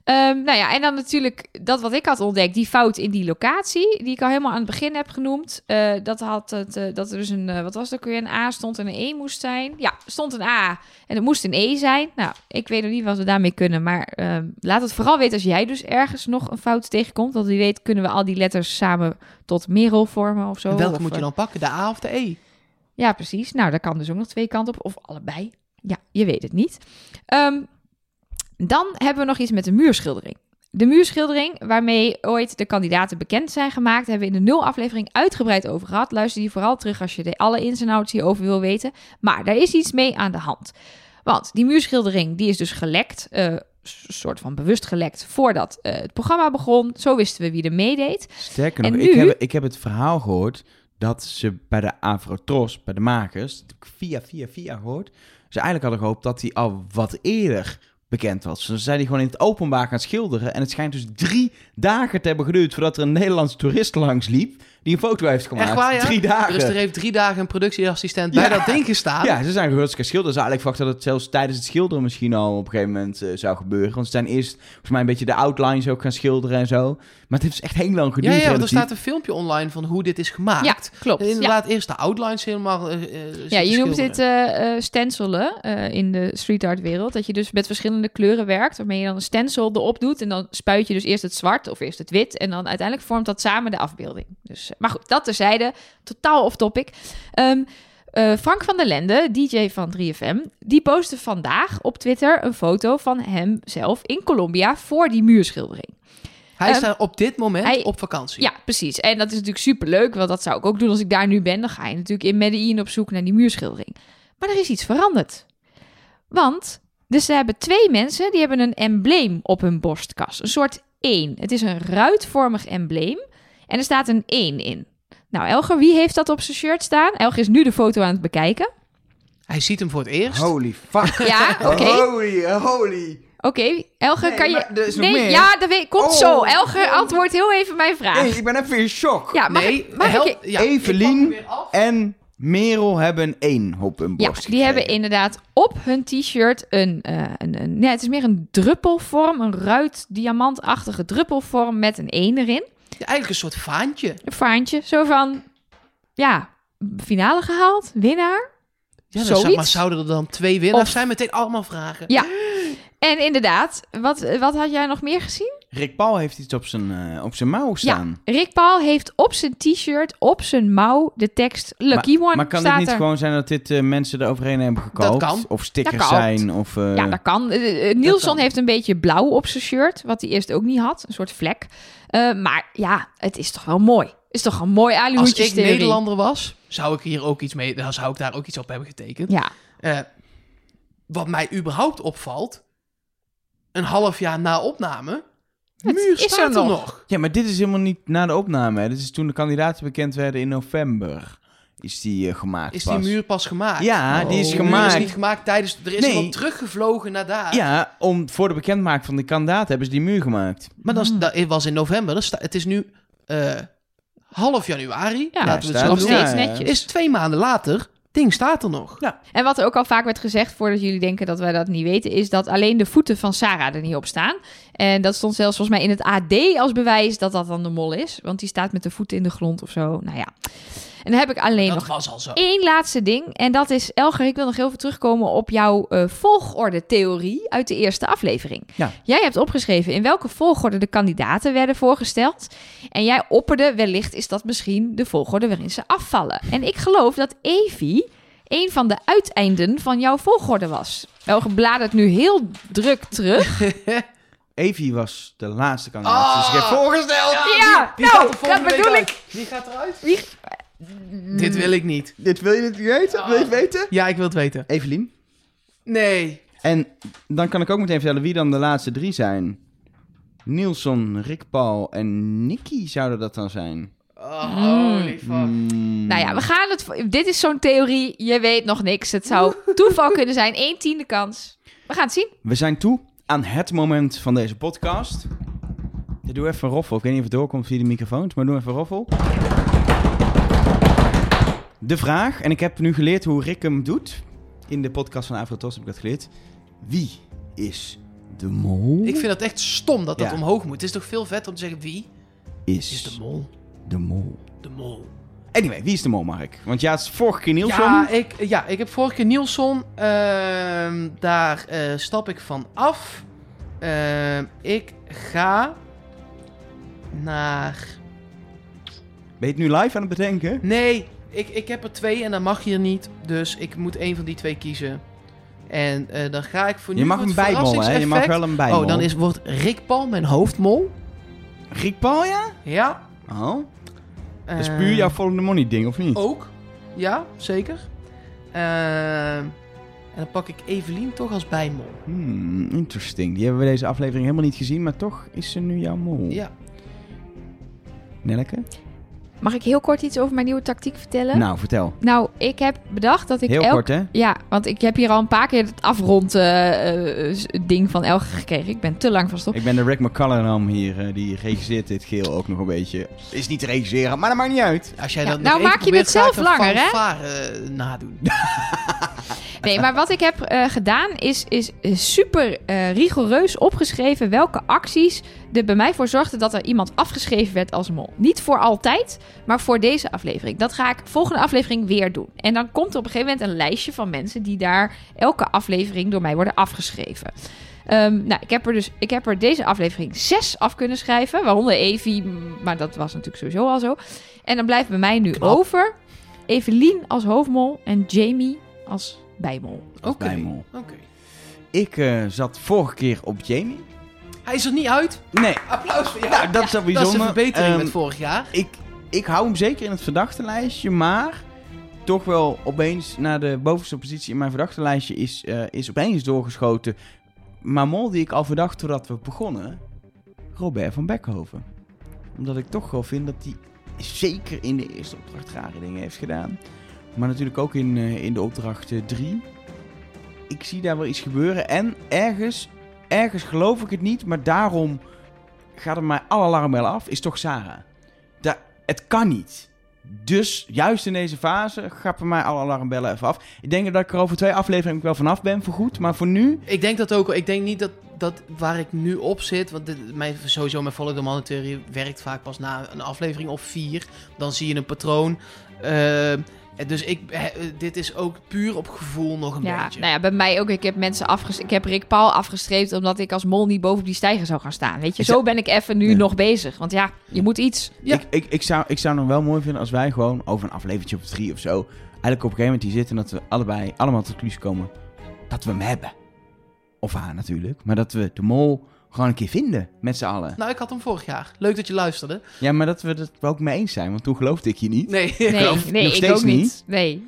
Ehm, nou ja, en dan natuurlijk dat wat ik had ontdekt, die fout in die locatie, die ik al helemaal aan het begin heb genoemd. Eh, dat, had het, eh, dat er dus een, eh, wat was het ook weer, een A stond en een E moest zijn. Ja, stond een A en het moest een E zijn. Nou, ik weet nog niet wat we daarmee kunnen, maar ehm, laat het vooral weten als jij dus ergens nog een fout tegenkomt. Want wie weet kunnen we al die letters samen tot Merel vormen of zo. En welke Of, moet je dan pakken? De A of de E? Ja, precies. Nou, daar kan dus ook nog twee kanten op. Of allebei. Ja, je weet het niet. Ehm, dan hebben we nog iets met de muurschildering. De muurschildering, waarmee ooit de kandidaten bekend zijn gemaakt, hebben we in de nul aflevering uitgebreid over gehad. Luister die vooral terug als je de alle ins en outs hierover wil weten. Maar daar is iets mee aan de hand. Want die muurschildering, die is dus gelekt, s- soort van bewust gelekt, voordat eh, het programma begon. Zo wisten we wie er meedeed. Sterker En nog, nu- ik, heb, ik heb het verhaal gehoord dat ze bij de Avrotros, bij de makers, via, via, via gehoord, ze eigenlijk hadden gehoopt dat hij al wat eerder bekend was. Ze zijn die gewoon in het openbaar gaan schilderen. En het schijnt dus drie dagen te hebben geduurd voordat er een Nederlands toerist langs liep die een foto heeft gemaakt. Echt waar, ja? Drie dagen. Dus er heeft drie dagen een productieassistent Ja. bij dat ding gestaan. Ja, ze zijn gaan schilderen. Ze hadden eigenlijk verwacht dat het zelfs tijdens het schilderen misschien al op een gegeven moment eh, zou gebeuren. Want ze zijn eerst volgens mij een beetje de outlines ook gaan schilderen en zo. Maar het heeft dus echt heel lang Ja, geduurd. ja, want er staat een filmpje online van hoe dit is gemaakt. Ja, klopt. En Ja. inderdaad, eerst de outlines helemaal. eh, eh, Ja, je noemt dit stencillen eh, in de street art wereld. Dat je dus met verschillende kleuren werkt. Waarmee je dan een stencil erop doet. En dan spuit je dus eerst het zwart of eerst het wit. En dan uiteindelijk vormt dat samen de afbeelding. Dus, maar goed, dat terzijde. Totaal off topic. Ehm, eh, Frank van der Lende, DJ van 3FM, die postte vandaag op Twitter een foto van hemzelf in Colombia voor die muurschildering. Hij Ehm, staat op dit moment hij- op vakantie. Ja, precies. En dat is natuurlijk superleuk, want dat zou ik ook doen als ik daar nu ben. Dan ga je natuurlijk in Medellin op zoek naar die muurschildering. Maar er is iets veranderd. Want, dus ze hebben twee mensen, die hebben een embleem op hun borstkas. Een soort 1. Het is een ruitvormig embleem en er staat een 1 in. Nou, Elger, wie heeft dat op zijn shirt staan? Elger is nu de foto aan het bekijken. Hij ziet hem voor het eerst. Holy fuck. Ja, oké. Holy, holy. Oké, Elger, Nee, kan je... maar er is nog nee, meer. ja, dat weet... komt Oh, zo. Elger, oh. antwoord heel even mijn vraag. Hey, ik ben even in shock. Ja, mag, nee, ik- mag help, ik... ja, Evelien en Merel hebben een één op hun Ja, borst die hebben inderdaad op hun t-shirt een, eh, een, een... Nee, het is meer een druppelvorm, een ruit diamantachtige druppelvorm met een 1 erin. Ja, eigenlijk een soort vaantje. Een vaantje, zo van... Ja, finale gehaald, winnaar. Ja, dan zou, Zoiets. maar zouden er dan twee winnaars Of- zijn? Meteen allemaal vragen. Ja. En inderdaad, wat, wat had jij nog meer gezien? Rick Paul heeft iets op zijn, eh, op zijn mouw staan. Rick Paul heeft op zijn t-shirt, op zijn mouw, de tekst Lucky One Maar kan staat dit niet er. gewoon zijn dat dit eh, mensen er overheen hebben gekookt? kan. Of stickers zijn? Of, eh, Ja, dat kan. Nielsen kan. heeft een beetje blauw op zijn shirt, wat hij eerst ook niet had. Een soort vlek. Eh, maar ja, het is toch wel mooi. is toch een mooi Als ik. Nederlander was, zou ik hier ook iets mee... Dan zou ik daar ook iets op hebben getekend. Ja, Eh, wat mij überhaupt opvalt... Een half jaar na opname... Het muur is er staat er nog. nog. Ja, maar dit is helemaal niet na de opname. Hè. Dit is toen de kandidaten bekend werden in november. Is die eh, gemaakt Is die pas. muur pas gemaakt? Ja, die is Die muur gemaakt. is niet gemaakt tijdens... Er is Nee. iemand teruggevlogen naar daar. Ja, om, voor de bekendmaking van de kandidaten hebben ze die muur gemaakt. Maar dat, is, dat was in november. Dat sta- het is nu eh, half januari. Ja, laten we het zo nog steeds Ja, ja. netjes. Is twee maanden later. Ding staat er nog. En wat er ook al vaak werd gezegd, voordat jullie denken dat wij dat niet weten, is dat alleen de voeten van Sarah er niet op staan. En dat stond zelfs volgens mij in het AD als bewijs dat dat dan de mol is. Want die staat met de voeten in de grond of zo. Nou ja. En dan heb ik alleen Dat nog was al zo. één laatste ding. En dat is, Elger, ik wil nog heel veel terugkomen op jouw eh, volgorde-theorie uit de eerste aflevering. Ja. Jij hebt opgeschreven in welke volgorde de kandidaten werden voorgesteld. En jij opperde, wellicht is dat misschien de volgorde waarin ze afvallen. En ik geloof dat Evie een van de uiteinden van jouw volgorde was. Elger bladert nu heel druk terug. Evie was de laatste kandidaat. Dus ik heb voorgesteld. Ja, Wie nou, gaat er volgende dat bedoel uit? ik. Wie gaat eruit? Wie- Dit wil ik niet. Dit wil je het weten? Wil je het weten? Ja, ik wil het weten. Evelien. Nee. En dan kan ik ook meteen vertellen wie dan de laatste drie zijn. Nielson, Rick Paul en Nicky zouden dat dan zijn. Oh, holy fuck. Hmm. Nou ja, we gaan het. Dit is zo'n theorie. Je weet nog niks. Het zou toeval kunnen zijn. 1 tiende kans. We gaan het zien. We zijn toe aan het moment van deze podcast. Ik doe even een roffel. Ik weet niet of het doorkomt via de microfoons, maar doe even een roffel. De vraag, en ik heb nu geleerd hoe Rick hem doet. In de podcast van Afrotos heb ik dat geleerd. Wie is de mol? Ik vind het echt stom dat dat Ja. omhoog moet. Het is toch veel vet om te zeggen wie is, is de mol? de mol. De mol. Anyway, wie is de mol, Mark? Want ja, het is vorige keer Nielsen. Ja, ik, ja, ik heb vorige keer Nielsen. Ehm, daar eh, stap ik van af. Ehm, ik ga naar... Ben je het nu live aan het bedenken? Nee, ik, ik heb er twee en dan mag je er niet. Dus ik moet één van die twee kiezen. En eh, dan ga ik voor nu Je mag voor het bijmol, hè? Je mag wel een bijmol. Oh, dan is, wordt Rick Paul mijn hoofdmol. Rick Paul, ja? Ja. Oh, dat is Eh, puur jouw follow the money ding, of niet? Ook. Ja, zeker. Ehm, en dan pak ik Evelien toch als bijmol. Hmm, interesting. Die hebben we deze aflevering helemaal niet gezien, maar toch is ze nu jouw mol. Ja. Nelleke? Mag ik heel kort iets over mijn nieuwe tactiek vertellen? Nou, vertel. Nou, ik heb bedacht dat ik Heel elk... kort, hè? Ja, want ik heb hier al een paar keer het afrond eh, eh, ding van Elge gekregen. Ik ben te lang van stop. Ik ben de Rick McCallum hier, eh, die regisseert dit geel ook nog een beetje. Is niet te regisseren, maar dat maakt niet uit. Als jij Ja, dat nou nog even maak je het zelf langer, hè? eh, nadoen. Nee, maar wat ik heb eh, gedaan is, is super eh, rigoureus opgeschreven welke acties er bij mij voor zorgden dat er iemand afgeschreven werd als mol. Niet voor altijd, maar voor deze aflevering. Dat ga ik volgende aflevering weer doen. En dan komt er op een gegeven moment een lijstje van mensen die daar elke aflevering door mij worden afgeschreven. Ehm, nou, ik heb, er dus, ik heb er deze aflevering zes af kunnen schrijven, waaronder Evie, maar dat was natuurlijk sowieso al zo. En dan blijft bij mij nu Knap. over Evelien als hoofdmol en Jamie als bijmol. Als Oké. bijmol. Oké. Ik eh, zat vorige keer op Jamie. Hij is er niet uit. Nee, Applaus voor jou. nou, dat is wel dat is bijzonder. een verbetering Ehm, met vorig jaar. ik, ik hou hem zeker in het verdachtenlijstje, maar toch wel opeens naar de bovenste positie in mijn verdachtenlijstje is, eh, is opeens doorgeschoten. Maar mol die ik al verdacht voordat we begonnen, Robert van Beckhoven. Omdat ik toch wel vind dat hij zeker in de eerste opdracht rare dingen heeft gedaan. Maar natuurlijk ook in, eh, in de opdracht 3. Ik zie daar wel iets gebeuren. En ergens, ergens geloof ik het niet, maar daarom gaat er mij alle alarmbellen af, is toch Sarah. Da het kan niet. Dus juist in deze fase gaat bij mij alle alarmbellen even af. Ik denk dat ik er over twee afleveringen wel vanaf ben voor goed. Maar voor nu, Ik denk dat ook. Ik denk niet dat, dat waar ik nu op zit. Want dit, mijn, sowieso mijn Follow the Money werkt vaak pas na een aflevering of vier. Dan zie je een patroon. Eh, dus ik, eh, dit is ook puur op gevoel nog een Ja, beetje. nou ja, bij mij ook. Ik heb mensen afges Ik heb Rick Paul afgestreept omdat ik als mol niet boven die stijger zou gaan staan. Weet je, zo ben ik even nu Ja. nog bezig. Want ja, je moet iets. Ja. ik, ik, ik, zou, ik zou nog wel mooi vinden als wij gewoon over een aflevertje of drie of zo... eigenlijk op een gegeven moment hier zitten en dat we allebei allemaal tot de conclusie komen... dat we hem hebben. Of haar natuurlijk. Maar dat we de mol gewoon een keer vinden met z'n allen. Nou, ik had hem vorig jaar. Leuk dat je luisterde. Ja, maar dat we het er ook mee eens zijn. Want toen geloofde ik je niet. Nee. Nee, nee nog ik steeds ook niet. niet. Nee.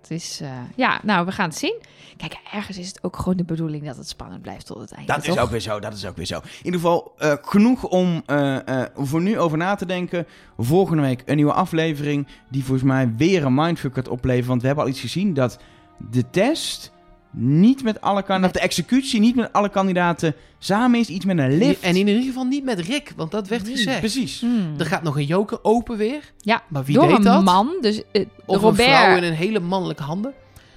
Het is, eh, ja, nou, we gaan het zien. Kijk, ergens is het ook gewoon de bedoeling dat het spannend blijft tot het einde. Dat is ook weer zo, dat is ook weer zo. In ieder geval, eh, genoeg om eh, eh, voor nu over na te denken. Volgende week een nieuwe aflevering die volgens mij weer een mindfuck gaat opleveren. Want we hebben al iets gezien dat de test niet met alle kandidaten, de executie niet met alle kandidaten samen is. Iets met een lift. En in ieder geval niet met Rick, want dat werd gezegd. Precies. Hmm. Er gaat nog een joker open weer. Ja, Maar wie door deed een dat? man. Dus eh, Of Robert. een vrouw in een hele mannelijke handen.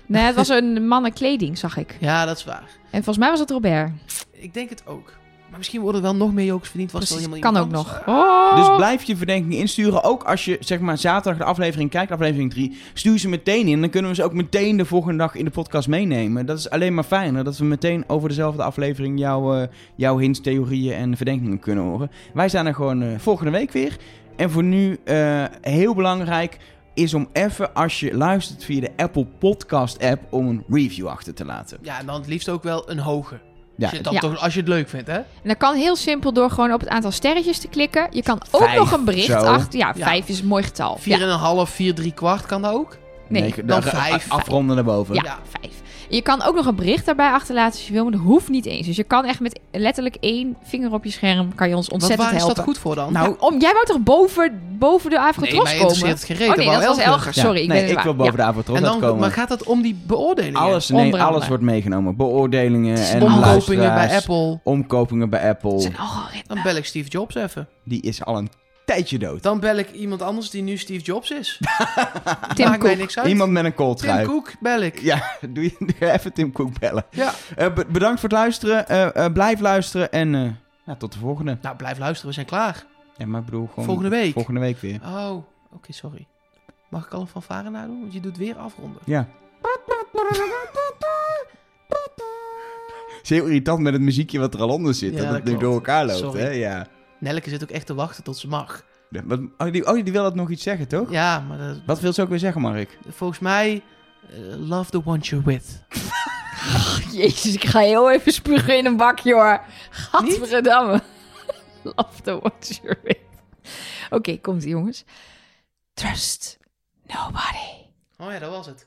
Nee, het was een mannenkleding, zag ik. Ja, dat is waar. En volgens mij was het Robert. Ik denk het ook. Maar misschien worden er wel nog meer jokers verdiend. Was Precies, wel kan ook nog. Oh. Dus blijf je verdenkingen insturen. Ook als je zeg maar zaterdag de aflevering kijkt, aflevering 3. Stuur ze meteen in. Dan kunnen we ze ook meteen de volgende dag in de podcast meenemen. Dat is alleen maar fijner. Dat we meteen over dezelfde aflevering jouw, eh, jouw hints, theorieën en verdenkingen kunnen horen. Wij zijn er gewoon eh, volgende week weer. En voor nu eh, heel belangrijk is om even als je luistert via de Apple Podcast app om een review achter te laten. Ja, en dan het liefst ook wel een hoge. Ja, als, je het dan Ja. toch, als je het leuk vindt, hè? En dat kan heel simpel door gewoon op het aantal sterretjes te klikken. Je kan ook Vijf, nog een bericht zo. achter. Ja, Ja. vijf is een mooi getal. 4,5, 4, 3 kwart kan dat ook. Nee, dan dan vijf. Afronden naar boven. Ja, Ja. vijf. Je kan ook nog een bericht daarbij achterlaten als je wil, maar dat hoeft niet eens. Dus je kan echt met letterlijk één vinger op je scherm, kan je ons Wat, ontzettend waar is helpen. dat goed voor dan? Nou, Ja, om, jij wou toch boven, boven de nee, Avrotros mij komen? interesseert het gereed. oh nee, dat was Elger. Ja, Sorry, ik nee, ben het ik wil boven de en dan, komen. maar gaat het om die beoordelingen? Alles, nee, alles wordt meegenomen. Beoordelingen en Omkopingen bij Apple. Omkopingen bij Apple. Het zijn algoritmen. Dan bel ik Steve Jobs even. Die is al een tijdje dood. Dan bel ik iemand anders die nu Steve Jobs is. Tim Maakt mij Cook. niks uit. Iemand met een Tim kooltrui. Cook bel ik. Ja, doe je doe je even Tim Cook bellen. Ja. Eh, be- bedankt voor het luisteren. Eh, eh, blijf luisteren en eh, ja, tot de volgende. Nou, blijf luisteren. We zijn klaar. Ja, maar ik bedoel gewoon... Volgende week. Volgende week weer. Oh, oké, sorry. Mag ik al een fanfare nadoen? Want je doet weer afronden. Ja. Het is heel irritant met het muziekje wat er al onder zit. Ja, dat dat het nu door elkaar loopt, Sorry. hè? Ja. Nelke zit ook echt te wachten tot ze mag. Ja, Wat, oh, die, oh, die wil dat nog iets zeggen, toch? Ja, maar dat- Wat wil ze ook weer zeggen, Mark? volgens mij... eh, love the one you're with. Jezus, ik ga heel even spugen in een bakje hoor. Gadverdamme. Love the what you're with. Oké, komt ie jongens. Trust nobody. Oh ja, dat was het.